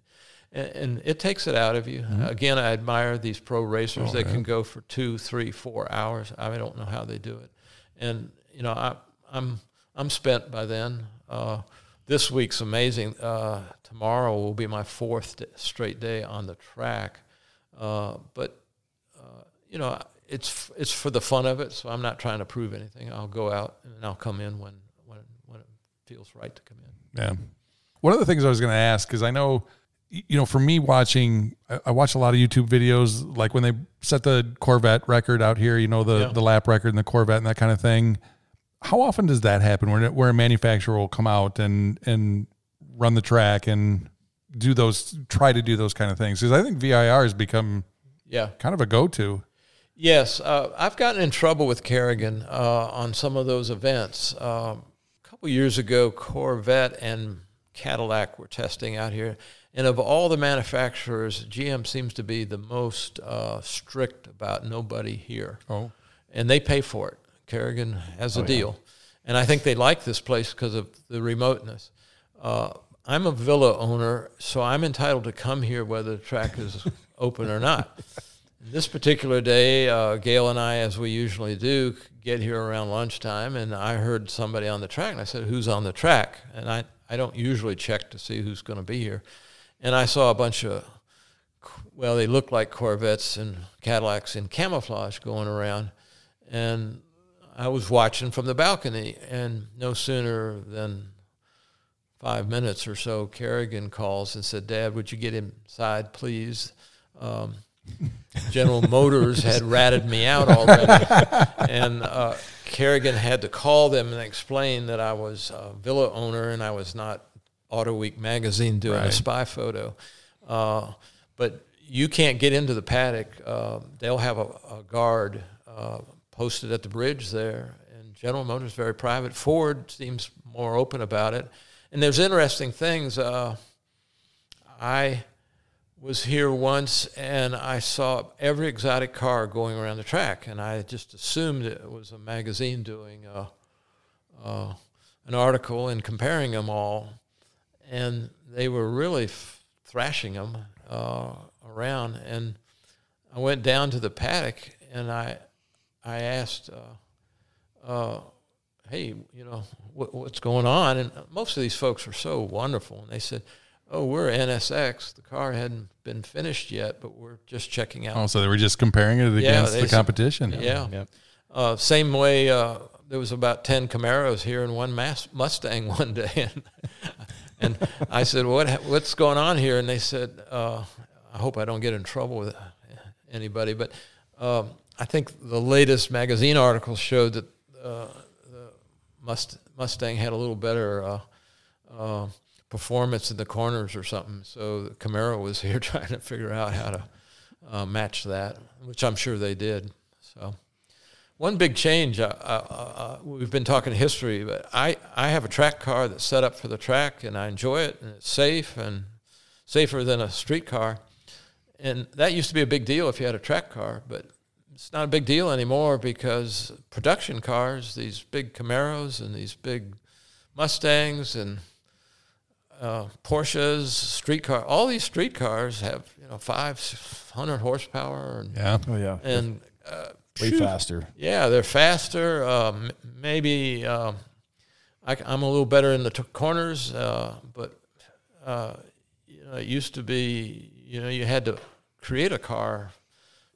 And, and it takes it out of you. Again, I admire these pro racers that can go for two, three, four hours. I don't know how they do it. And you know, I, I'm I'm spent by then. Uh, this week's amazing. Uh, tomorrow will be my fourth d- straight day on the track. Uh, but uh, you know, it's it's for the fun of it. So I'm not trying to prove anything. I'll go out and I'll come in when when when it feels right to come in. Yeah. One of the things I was going to ask is I know, you know, for me watching, I, I watch a lot of YouTube videos, like when they set the Corvette record out here, you know, the, Yeah. the lap record and the Corvette and that kind of thing. How often does that happen where, where a manufacturer will come out and, and run the track and do those, try to do those kind of things? Because I think VIR has become Yeah. kind of a go-to. Yes, uh, I've gotten in trouble with Kerrigan uh, on some of those events. Um, a couple years ago, Corvette and Cadillac were testing out here, and of all the manufacturers, GM seems to be the most uh, strict about nobody here, Oh, and they pay for it. Kerrigan has a deal, and I think they like this place because of the remoteness. Uh, I'm a villa owner, so I'm entitled to come here whether the track is open or not. This particular day, uh, Gail and I, as we usually do, get here around lunchtime, and I heard somebody on the track, and I said, "Who's on the track?" And I, I don't usually check to see who's going to be here, and I saw a bunch of, well, they looked like Corvettes and Cadillacs in camouflage going around, and I was watching from the balcony, and no sooner than five minutes or so, Kerrigan calls and said, "Dad, would you get inside, please?" Um, General Motors had ratted me out already, and uh, Kerrigan had to call them and explain that I was a villa owner and I was not Auto Week magazine doing a spy photo. Uh, but you can't get into the paddock. Uh, they'll have a, a guard uh, posted at the bridge there, and General Motors is very private. Ford seems more open about it, and there's interesting things. Uh, I was here once and I saw every exotic car going around the track, and I just assumed it was a magazine doing uh uh, an article and comparing them all, and they were really f- thrashing them uh, around. And I went down to the paddock and I I asked. Uh, uh, hey, you know, what, what's going on? And most of these folks are so wonderful. And they said, oh, we're NSX. The car hadn't been finished yet, but we're just checking out. oh, so they were just comparing it Yeah, against they the said- competition. yeah. Yep. Uh, same way, uh, there was about 10 Camaros here and one Mas- Mustang one day. And, and I said, what, what's going on here? And they said, uh, I hope I don't get in trouble with anybody, but um, I think the latest magazine article showed that uh, the Must- Mustang had a little better uh, uh, performance in the corners or something. So the Camaro was here trying to figure out how to uh, match that, which I'm sure they did. So one big change. Uh, uh, uh, we've been talking history, but I, I have a track car that's set up for the track, and I enjoy it, and it's safe and safer than a street car. And that used to be a big deal if you had a track car, but it's not a big deal anymore because production cars, these big Camaros and these big Mustangs and uh, Porsches, street car, all these street cars have you know five hundred horsepower and Yeah. Oh yeah, and uh, way phew, faster. Yeah, they're faster. Um, maybe um, I, am a little better in the t- corners, uh, but uh, you know, it used to be you know you had to create a car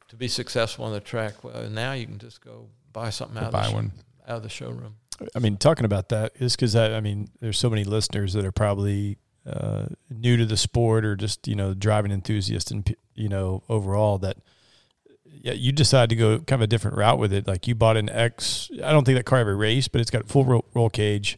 to be successful on the track. Well, now you can just go buy something out of Buy the one. out of the showroom. I mean, talking about that is because I, I mean, there's so many listeners that are probably uh, new to the sport or just you know driving enthusiasts and you know overall that yeah you decided to go kind of a different route with it. Like you bought an X. I don't think that car ever raced, but it's got full roll, roll cage.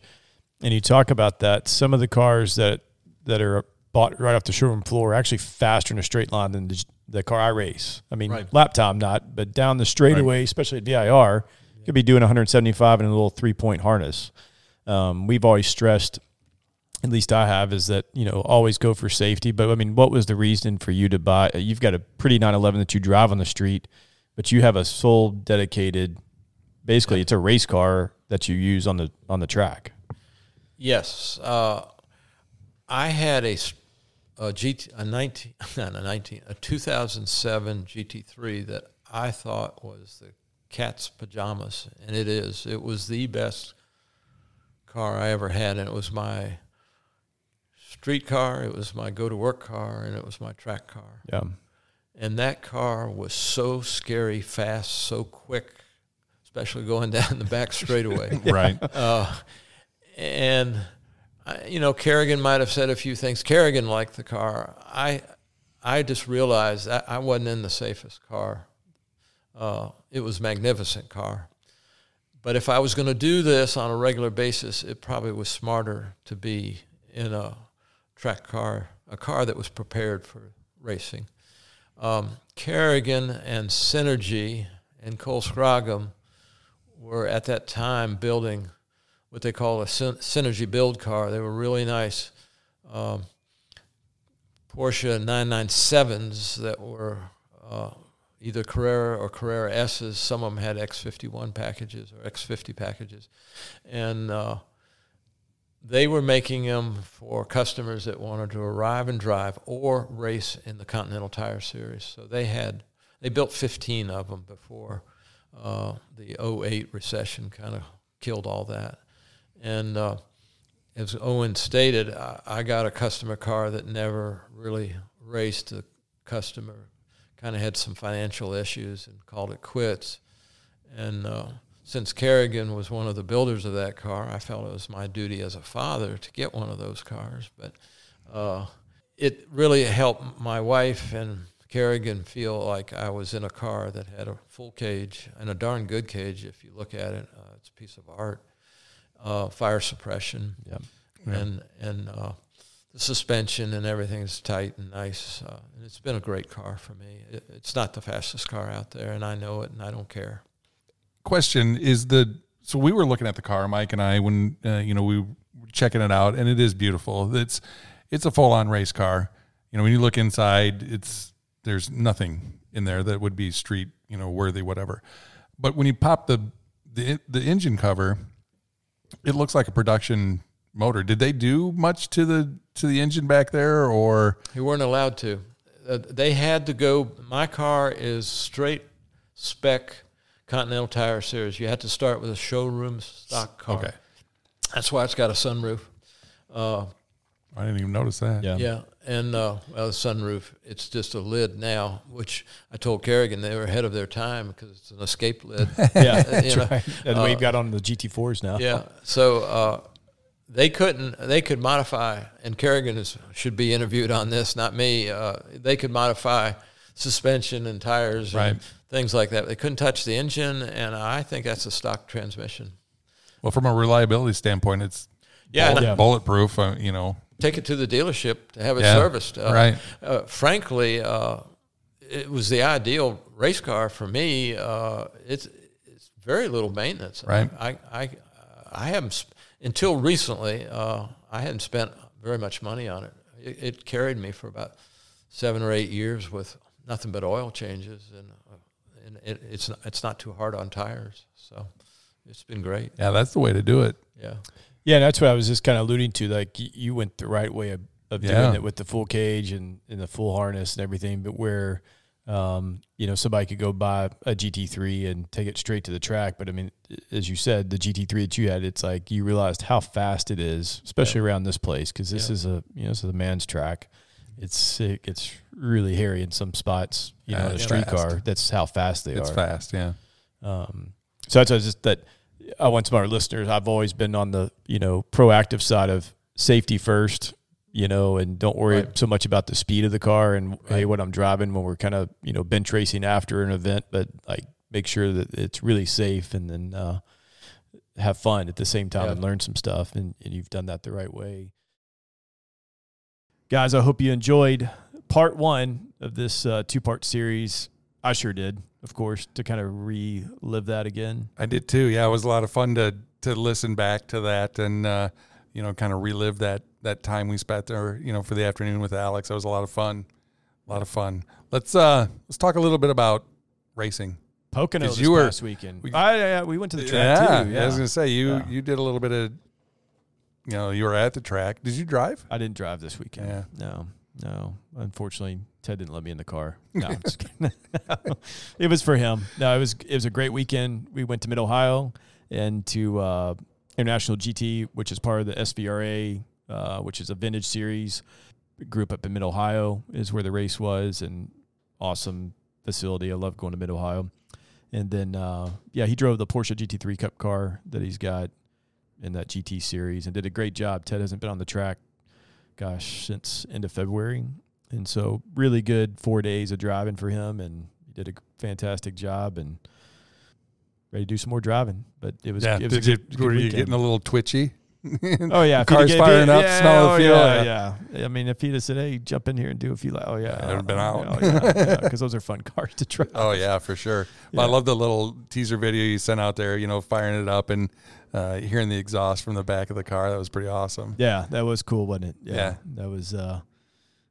And you talk about that. Some of the cars that that are bought right off the showroom floor are actually faster in a straight line than the, the car I race. I mean, Right. lap time not, but down the straightaway, especially at VIR, could be doing 175 in a little three point harness. Um, we've always stressed, at least I have, is that you know always go for safety. But I mean, what was the reason for you to buy? You've got a pretty 911 that you drive on the street, but you have a sole dedicated. Basically, it's a race car that you use on the on the track. Yes, uh, I had a GT a nineteen not a nineteen a two thousand seven GT3 that I thought was the cat's pajamas, and it is. It was the best car I ever had, and it was my street car, it was my go to work car, and it was my track car. Yeah, And that car was so scary, fast, so quick, especially going down the back straightaway. Right. Uh, and I, you know, Kerrigan might have said a few things. Kerrigan liked the car. I, I just realized that I wasn't in the safest car. Uh, it was a magnificent car, but if I was going to do this on a regular basis, it probably was smarter to be in a track car, a car that was prepared for racing. Um, Kerrigan and Synergy and Cole Scrogham were at that time building what they call a syn- synergy build car. They were really nice um, Porsche 997s that were uh, either Carrera or Carrera S's. Some of them had X51 packages or X50 packages. And uh, they were making them for customers that wanted to arrive and drive or race in the Continental Tire Series. So they had, they built 15 of them before uh, the 08 recession kind of killed all that. And uh, as Owen stated, I, I got a customer car that never really raced. The customer kind of had some financial issues and called it quits. And uh, since Kerrigan was one of the builders of that car, I felt it was my duty as a father to get one of those cars. But uh, it really helped my wife and Kerrigan feel like I was in a car that had a full cage and a darn good cage if you look at it. Uh, it's a piece of art. Uh, fire suppression yeah. and and uh, the suspension and everything is tight and nice. Uh, and it's been a great car for me. It, it's not the fastest car out there, and I know it, and I don't care. Question is the so we were looking at the car mike and i when uh, you know we were checking it out and it is beautiful it's it's a full-on race car you know when you look inside it's there's nothing in there that would be street you know worthy whatever but when you pop the the, the engine cover it looks like a production motor did they do much to the to the engine back there or You weren't allowed to. Uh, they had to go. My car is straight spec Continental Tire Series. You had to start with a showroom stock car. okay That's why it's got a sunroof. Uh, I didn't even notice that. Yeah. Yeah, and uh, well, the sunroof, it's just a lid now, which I told Kerrigan they were ahead of their time because it's an escape lid. Yeah, You that's know, right. And uh, we've got on the GT4s now. yeah, so uh, they couldn't, they could modify, and Kerrigan is, should be interviewed on this, not me. Uh, they could modify suspension and tires and Right. Things like that. They couldn't touch the engine, and I think that's a stock transmission. Well, from a reliability standpoint, it's Yeah, bullet- Yeah. bulletproof. Uh, you know, take it to the dealership to have it Yeah, serviced. Uh, right. Uh, frankly, uh, it was the ideal race car for me. Uh, it's it's very little maintenance. Right. I I I haven't sp- until recently. Uh, I hadn't spent very much money on it. it. It carried me for about seven or eight years with nothing but oil changes, and and it, it's not, it's not too hard on tires. So it's been great. yeah, that's the way to do it. Yeah. Yeah, and that's what I was just kind of alluding to. Like you went the right way of, of Yeah. doing it with the full cage and, and the full harness and everything, but where um, you know somebody could go buy a GT3 and take it straight to the track. But I mean, as you said, the GT3 that you had, it's like you realized how fast it is, especially around this place because this Yeah. is a you know this is a man's track. It's it gets really hairy in some spots. You know, Yeah, in a it's street car. That's how fast they It's are. It's fast. Yeah. Um, so that's just that I want some of our listeners. I've always been on the you know proactive side of safety first, you know, and don't worry Right. so much about the speed of the car and hey what I'm driving when we're kind of you know bench racing after an event, but like make sure that it's really safe and then uh, have fun at the same time Yeah. and learn some stuff. And, and you've done that the right way. Guys, I hope you enjoyed part one of this uh, two part series. I sure did, of course, to kind of relive that again. I did too. Yeah, it was a lot of fun to to listen back to that and uh, you know kind of relive that that time we spent there. You know, for the afternoon with Alex. That was a lot of fun. A lot of fun. Let's uh let's talk a little bit about racing. Pocono this you were- past weekend. we- I, yeah, we went to the track yeah, too. I was gonna say you Yeah. you did a little bit of you know you were at the track. Did you drive? I didn't drive this weekend. Yeah. No, no. Unfortunately, Ted didn't let me in the car. No, I'm just kidding. it was for him. No, it was it was a great weekend. We went to Mid Ohio and to uh, International GT, which is part of the SVRA, uh, which is a vintage series. Group up in Mid Ohio is where the race was, and awesome facility. I love going to Mid Ohio. And then, uh, yeah, he drove the Porsche GT3 Cup car that he's got in that GT series and did a great job. Ted hasn't been on the track, gosh, since end of February, and so really good four days of driving for him, and he did a fantastic job and ready to do some more driving. But it was, yeah. it was Did you good- good were you getting a little twitchy? Oh yeah, cars firing up, yeah, smell the oh, fuel. Yeah, yeah, I mean, if he'd have said, "Hey, jump in here and do a few," like, oh yeah, oh, Yeah, it'd have been out. Oh, yeah, because those are fun cars to drive. Oh yeah, for sure. Well, I love the little teaser video you sent out there. You know, firing it up and uh, hearing the exhaust from the back of the car. That was pretty awesome. Yeah, that was cool, wasn't it? Yeah. that was. uh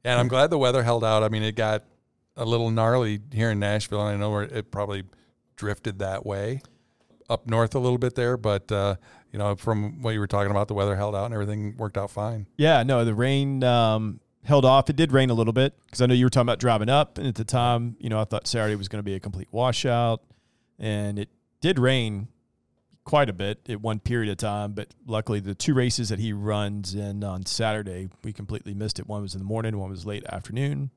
And I'm glad the weather held out. I mean, it got a little gnarly here in Nashville, and I know it probably drifted that way up north a little bit there. But uh, you know, from what you were talking about, the weather held out and everything worked out fine. Yeah, no, the rain um, held off. It did rain a little bit because I know you were talking about driving up, and at the time, you know, I thought Saturday was going to be a complete washout, and it did rain quite a bit at one period of time. But luckily, the two races that he runs in on Saturday, we completely missed it. One was in the morning, one was late afternoon.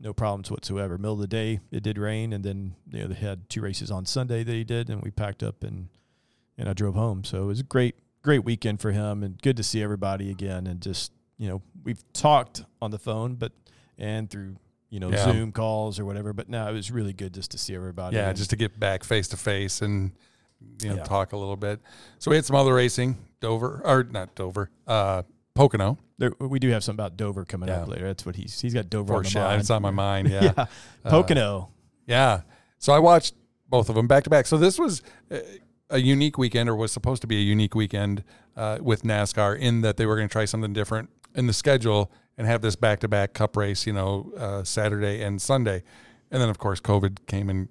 No problems whatsoever. Middle of the day, it did rain, and then you know they had two races on Sunday that he did, and we packed up and and I drove home. So it was a great, great weekend for him, and good to see everybody again. And just you know, we've talked on the phone, but and through you know Yeah. Zoom calls or whatever. But no, it was really good just to see everybody. Yeah, and- just to get back face to face and you know Yeah. talk a little bit. So we had some other racing, Dover or not Dover, uh, Pocono. there, we do have some about Dover coming up later. That's what he's he's got Dover on mind. it's on my mind. Yeah, yeah, Uh, Pocono. Yeah. So I watched both of them back to back. So this was uh, a unique weekend, or was supposed to be a unique weekend uh, with NASCAR, in that they were going to try something different in the schedule and have this back to back Cup race, you know, uh, Saturday and Sunday, and then of course COVID came and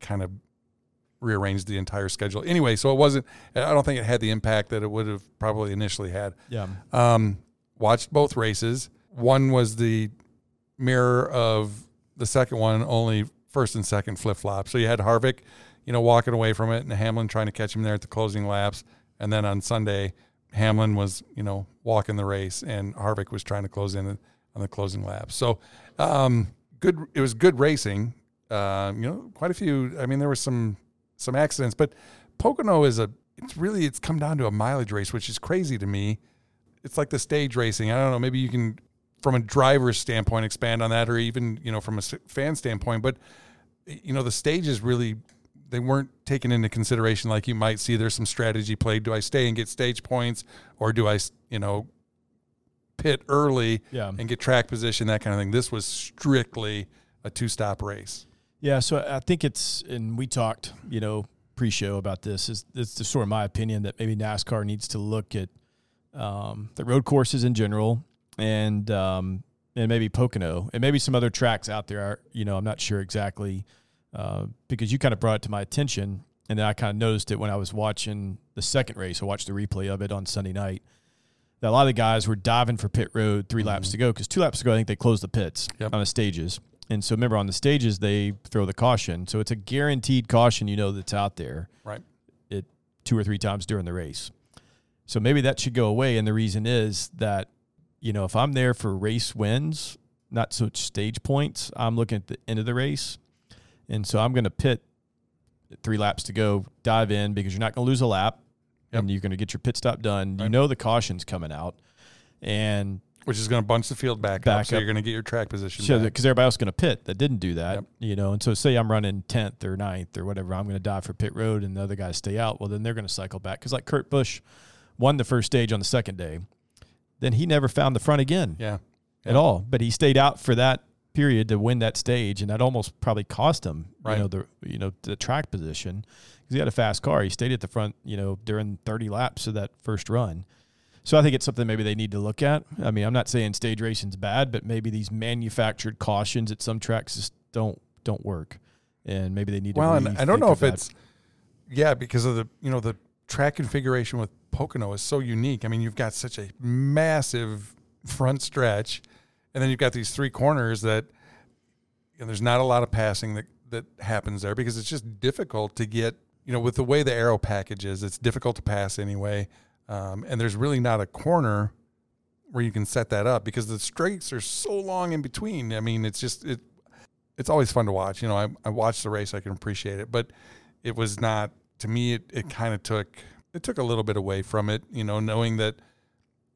kind of rearranged the entire schedule. Anyway, so it wasn't. I don't think it had the impact that it would have probably initially had. Yeah, Um, watched both races. One was the mirror of the second one, only first and second flip flop. So you had Harvick, you know, walking away from it, and Hamlin trying to catch him there at the closing laps. And then on Sunday, Hamlin was, you know, walking the race, and Harvick was trying to close in on the closing laps. So, um, good. It was good racing. Uh, you know, quite a few. I mean, there were some some accidents, but Pocono is a. It's really it's come down to a mileage race, which is crazy to me. It's like the stage racing. I don't know. Maybe you can, from a driver's standpoint, expand on that, or even you know from a fan standpoint. But you know, the stages really they weren't taken into consideration like you might see there's some strategy played do i stay and get stage points or do i you know pit early Yeah. and get track position that kind of thing this was strictly a two stop race Yeah, so I think it's, and we talked, you know, pre-show about this. Is it's just sort of my opinion that maybe NASCAR needs to look at um, the road courses in general, and um, and maybe Pocono, and maybe some other tracks out there. Are, you know, I'm not sure exactly uh, because you kind of brought it to my attention, and then I kind of noticed it when I was watching the second race. I watched the replay of it on Sunday night. That a lot of the guys were diving for pit road 3 laps to go because two laps ago I think they closed the pits Yep. on the stages. And so remember on the stages they throw the caution, so it's a guaranteed caution. You know that's out there right it two or three times during the race. So maybe that should go away. And the reason is that, you know, if I'm there for race wins, not so much stage points, I'm looking at the end of the race. And so I'm going to pit three laps to go, dive in because you're not going to lose a lap Yep. and you're going to get your pit stop done. You know the caution's coming out. And which is going to bunch the field back, Back up so you're going to get your track position so because everybody else is going to pit that didn't do that, Yep. you know. And so say I'm running tenth or 9th or whatever, I'm going to dive for pit road, and the other guys stay out. Well, then they're going to cycle back because like Kurt Busch won the first stage on the second day, then he never found the front again yeah at all. But he stayed out for that period to win that stage, and that almost probably cost him, Right. you know, the you know the track position because he had a fast car. He stayed at the front, you know, during 30 laps of that first run. So I think it's something maybe they need to look at. I mean, I'm not saying stage racing's bad, but maybe these manufactured cautions at some tracks just don't don't work, and maybe they need to. well and i don't know if that. it's yeah because of the you know the track configuration with pocono is so unique i mean you've got such a massive front stretch and then you've got these three corners that you know, there's not a lot of passing that that happens there because it's just difficult to get you know with the way the aero package is it's difficult to pass anyway um, and there's really not a corner where you can set that up because the straights are so long in between i mean it's just it it's always fun to watch you know i, I watched the race i can appreciate it but it was not to me it, it kind of took it took a little bit away from it you know knowing that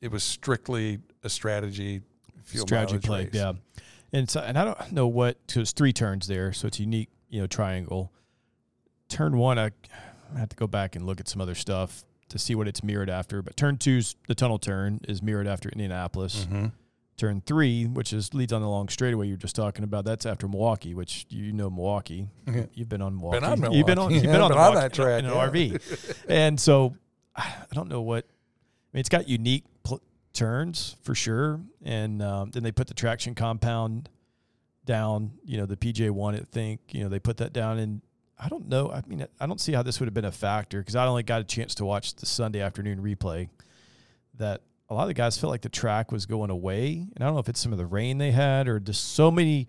it was strictly a strategy field strategy play. race. Yeah, and so and I don't know what. So it's three turns there, so it's unique, you know, triangle. Turn one, I, I have to go back and look at some other stuff to see what it's mirrored after. But turn two's the tunnel turn is mirrored after Indianapolis. Mhm. Turn three, which is leads on the long straightaway you were just talking about, that's after Milwaukee, which you know Milwaukee. You've been on Milwaukee. on You've been on. You've Yeah, been on, been on Milwaukee that track, in, an yeah. RV, and so I don't know what. I mean, it's got unique pl- turns for sure, and um, then they put the traction compound down. You know, the PJ one, I think. You know, they put that down, and I don't know. I mean, I don't see how this would have been a factor because I only got a chance to watch the Sunday afternoon replay. That a lot of the guys felt like the track was going away, and I don't know if it's some of the rain they had or just so many.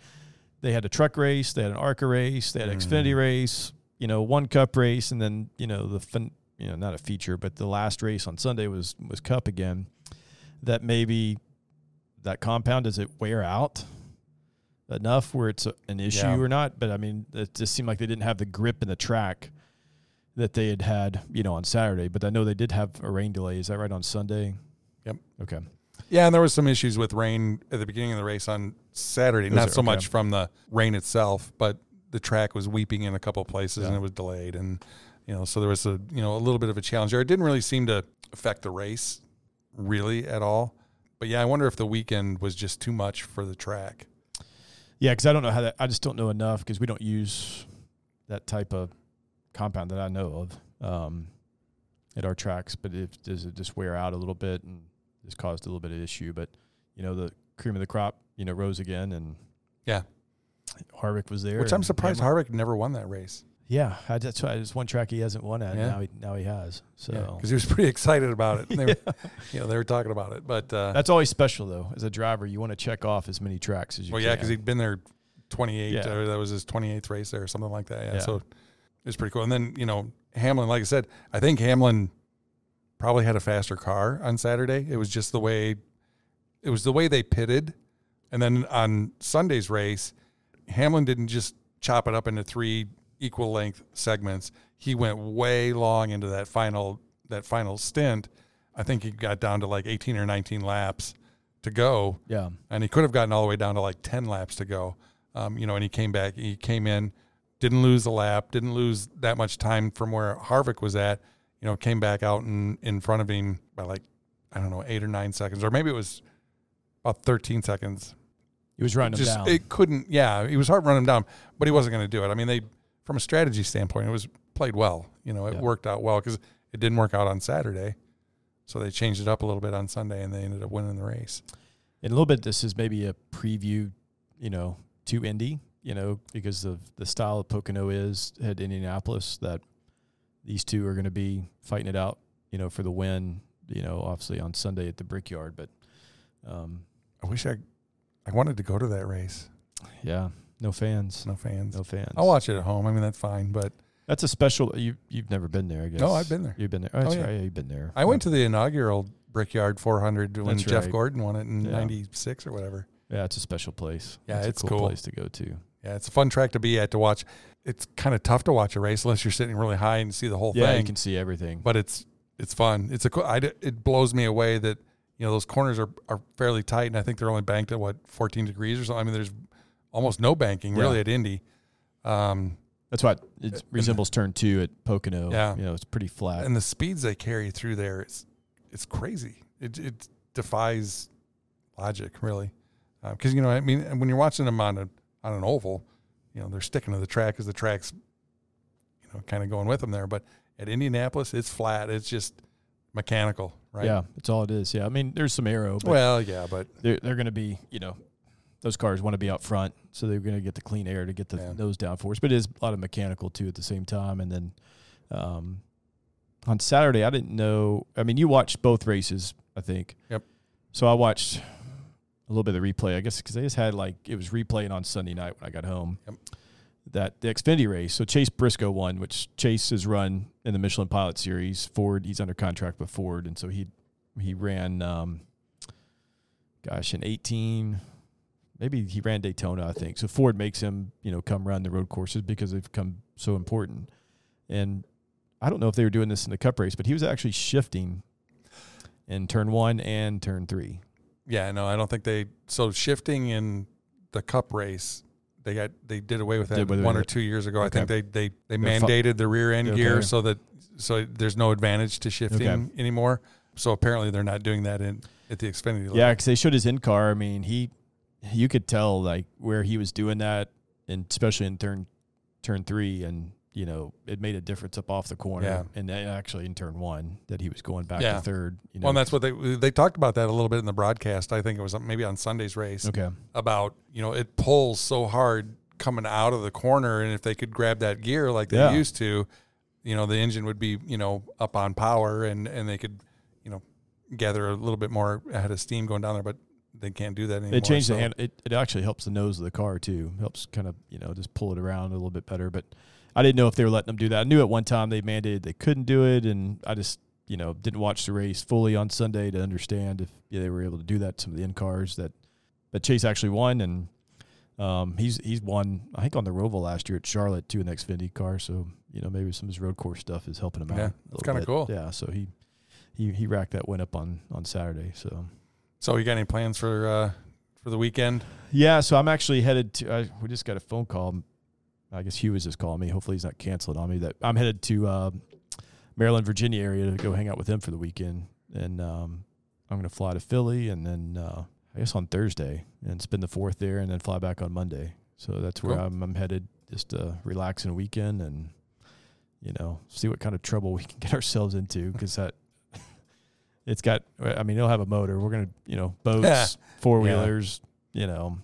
They had a truck race, they had an ARCA race, they had an Xfinity mm. race, you know, one Cup race, and then you know the fin- you know not a feature, but the last race on Sunday was was Cup again. That maybe that compound does it wear out enough where it's an issue Yeah. or not? But I mean, it just seemed like they didn't have the grip in the track that they had had, you know, on Saturday. But I know they did have a rain delay. Is that right on Sunday? Yep. Okay. Yeah, and there was some issues with rain at the beginning of the race on Saturday. Was Not there? so Okay. much from the rain itself, but the track was weeping in a couple of places and it was delayed, and you know, so there was a you know a little bit of a challenge there. It didn't really seem to affect the race really at all. But yeah, I wonder if the weekend was just too much for the track. Yeah, because I don't know how that. I just don't know enough because we don't use that type of compound that I know of um, at our tracks. But if does it just wear out a little bit and just caused a little bit of issue? But you know, the cream of the crop, you know, rose again, and Yeah. Harvick was there. Which I'm surprised Hammer- Harvick never won that race. Yeah, I, that's why it's one track he hasn't won at. Yeah. Now he now he has. So because he was pretty excited about it. And they were, you know, they were talking about it. But uh, that's always special though. As a driver, you want to check off as many tracks as you well, can. yeah, because he'd been there 28, Yeah. or that was his 28th race there, or something like that. Yeah, Yeah. so it was pretty cool. And then you know Hamlin, like I said, I think Hamlin probably had a faster car on Saturday. It was just the way it was the way they pitted. And then on Sunday's race, Hamlin didn't just chop it up into three equal length segments. He went way long into that final that final stint. I think he got down to like 18 or 19 laps to go, Yeah. and he could have gotten all the way down to like 10 laps to go. Um, you know, and he came back. He came in, didn't lose a lap, didn't lose that much time from where Harvick was at. You know, came back out in in front of him by like I don't know eight or nine seconds, or maybe it was about 13 seconds He was running just him down. it couldn't. Yeah, it was hard running him down, but he wasn't going to do it. I mean, they from a strategy standpoint, it was played well. You know, it Yeah. worked out well because it didn't work out on Saturday, so they changed it up a little bit on Sunday, and they ended up winning the race. And a little bit, this is maybe a preview, you know, to Indy, you know, because of the style of Pocono is at Indianapolis, that these two are going to be fighting it out, you know, for the win, you know, obviously on Sunday at the Brickyard. But um, I wish I, I wanted to go to that race. yeah, no fans. No fans. No fans. I'll watch it at home. I mean, that's fine. But That's a special. You you've never been there, I guess. No, I've been there. You've been there. Oh, that's Oh, yeah. right. Yeah, you've been there. I went to the inaugural Brickyard 400 when That's Jeff right. Gordon won it in Yeah. '96 or whatever. Yeah, it's a special place. Yeah, a it's cool, cool. place to go to. Yeah, it's a fun track to be at to watch. It's kind of tough to watch a race unless you're sitting really high and see the whole Yeah, thing. you can see everything. but it's it's fun. It's a cool. I, it blows me away that you know those corners are, are fairly tight, and I think they're only banked at what 14 degrees or something. I mean, there's almost no banking really Yeah. at Indy, um, That's why it resembles turn two at Pocono. Yeah. you know, it's pretty flat. and the speeds they carry through there, it's it's crazy. It it defies logic really, because you know I mean when you're watching them on a on an oval, you know they're sticking to the track because the track's you know kind of going with them there, but at Indianapolis it's flat. It's just mechanical, right? Yeah, that's all it is. Yeah, I mean, there's some aero, but Well, yeah, but they're they're going to be, you know, those cars want to be out front, so they're going to get the clean air to get the Yeah. nose down force. But it is a lot of mechanical too at the same time. And then um, on Saturday, I didn't know. I mean, you watched both races, I think. Yep. So I watched a little bit of the replay, I guess, because they just had like it was replaying on Sunday night when I got home. Yep. That the Xfinity race. So Chase Briscoe won, which Chase has run in the Michelin Pilot Series. Ford, he's under contract with Ford, and so he he ran. Um, gosh, in eighteen, maybe he ran Daytona, I think. So Ford makes him, you know, come run the road courses because they've become so important. And I don't know if they were doing this in the Cup race, but he was actually shifting in turn one and turn three. yeah, no, I don't think they. So shifting in the Cup race, they got they did away with that one or two years ago. I think they they they mandated the rear end Okay. gear so that so there's no advantage to shifting Okay. anymore. So apparently they're not doing that in at the Xfinity. level. Yeah, because they showed his in car. I mean, he you could tell like where he was doing that, and especially in turn turn three, and you know it made a difference up off the corner. Yeah. and then actually in turn one that he was going back Yeah. to third. You know, Well, and that's what they they talked about that a little bit in the broadcast. I think it was maybe on Sunday's race okay. about you know it pulls so hard coming out of the corner, and if they could grab that gear like they Yeah. used to, you know the engine would be you know up on power, and and they could you know gather a little bit more ahead of steam going down there, but they can't do that anymore. They changed so- the hand. It, it actually helps the nose of the car too. Helps kind of you know just pull it around a little bit better. But I didn't know if they were letting them do that. I knew at one time they mandated they couldn't do it, and I just you know didn't watch the race fully on Sunday to understand if yeah, they were able to do that. Some of the in cars that that Chase actually won, and um, he's he's won I think on the Roval last year at Charlotte too in the Xfinity car. So you know maybe some of his road course stuff is helping him Yeah, out. Yeah, that's kinda cool. Yeah, so he he he racked that win up on on Saturday. So. So you got any plans for uh, for the weekend? Yeah, so I'm actually headed to. I, we just got a phone call. I guess Hugh was just calling me. Hopefully, he's not canceling on me. That I'm headed to uh, Maryland, Virginia area to go hang out with him for the weekend, and um, I'm going to fly to Philly, and then uh, I guess on Thursday, and spend the fourth there, and then fly back on Monday. So that's where Cool. I'm, I'm headed, just to relax in a weekend, and you know, see what kind of trouble we can get ourselves into because that. It's got. I mean, it'll have a motor. We're gonna, you know, boats, four wheelers, you know,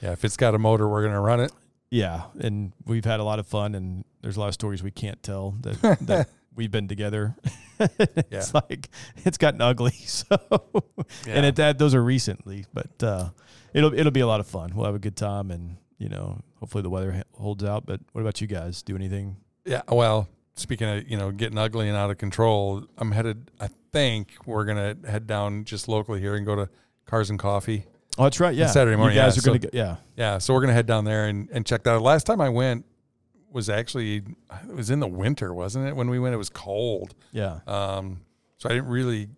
Yeah, if it's got a motor, we're gonna run it. yeah, and we've had a lot of fun, and there's a lot of stories we can't tell that, that we've been together. it's like it's gotten ugly. So, and at that those are recently, but uh, it'll it'll be a lot of fun. We'll have a good time, and you know, hopefully the weather holds out. But what about you guys? Do anything? Yeah, well, speaking of you know getting ugly and out of control, I'm headed. I think we're gonna head down just locally here and go to Cars and Coffee. Oh, that's right. Yeah, Saturday morning, You guys yeah, are going so- to go. Yeah, Yeah, so we're gonna head down there and, and check that out. Last time I went was actually it was in the winter, wasn't it? When we went, it was cold. yeah. Um, so I didn't really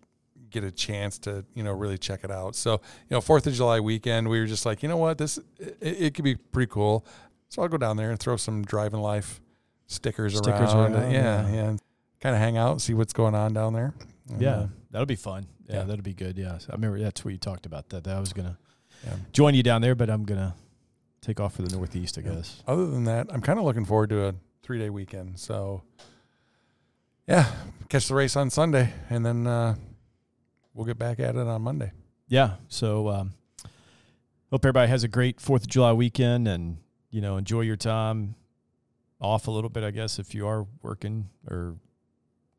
get a chance to you know really check it out. So you know Fourth of July weekend, we were just like, you know what, this it, it could be pretty cool. So I'll go down there and throw some driving life stickers, Stickers around. around, yeah, yeah. yeah. Kind of hang out, see what's going on down there. And, Yeah, uh, that'll be fun. Yeah, yeah. that'll be good. Yeah, I remember that's what you talked about. That, that I was gonna Yeah. join you down there, but I'm gonna take off for the Northeast, I guess. other than that, I'm kind of looking forward to a three day weekend. So, yeah, catch the race on Sunday, and then uh, we'll get back at it on Monday. Yeah. So um, hope everybody has a great Fourth of July weekend, and you know enjoy your time off a little bit. I guess if you are working, or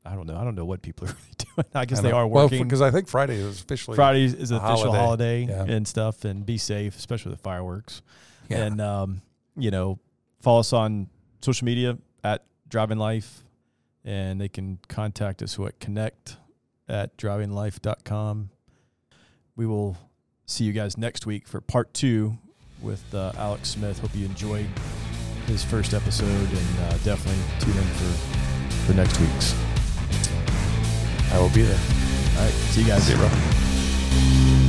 I don't know. I don't know what people are really doing. I guess I they are working. because I think Friday is officially Friday is an official holiday, holiday. Yeah. and stuff, and be safe, especially with the fireworks. Yeah. And um, you know, follow us on social media at Driving Life, and they can contact us at connect at drivinglife.com. We will see you guys next week for part two with uh, Alex Smith. Hope you enjoyed his first episode, and uh, definitely tune in for for next week's. I will be there. All right, see you guys. See you, bro.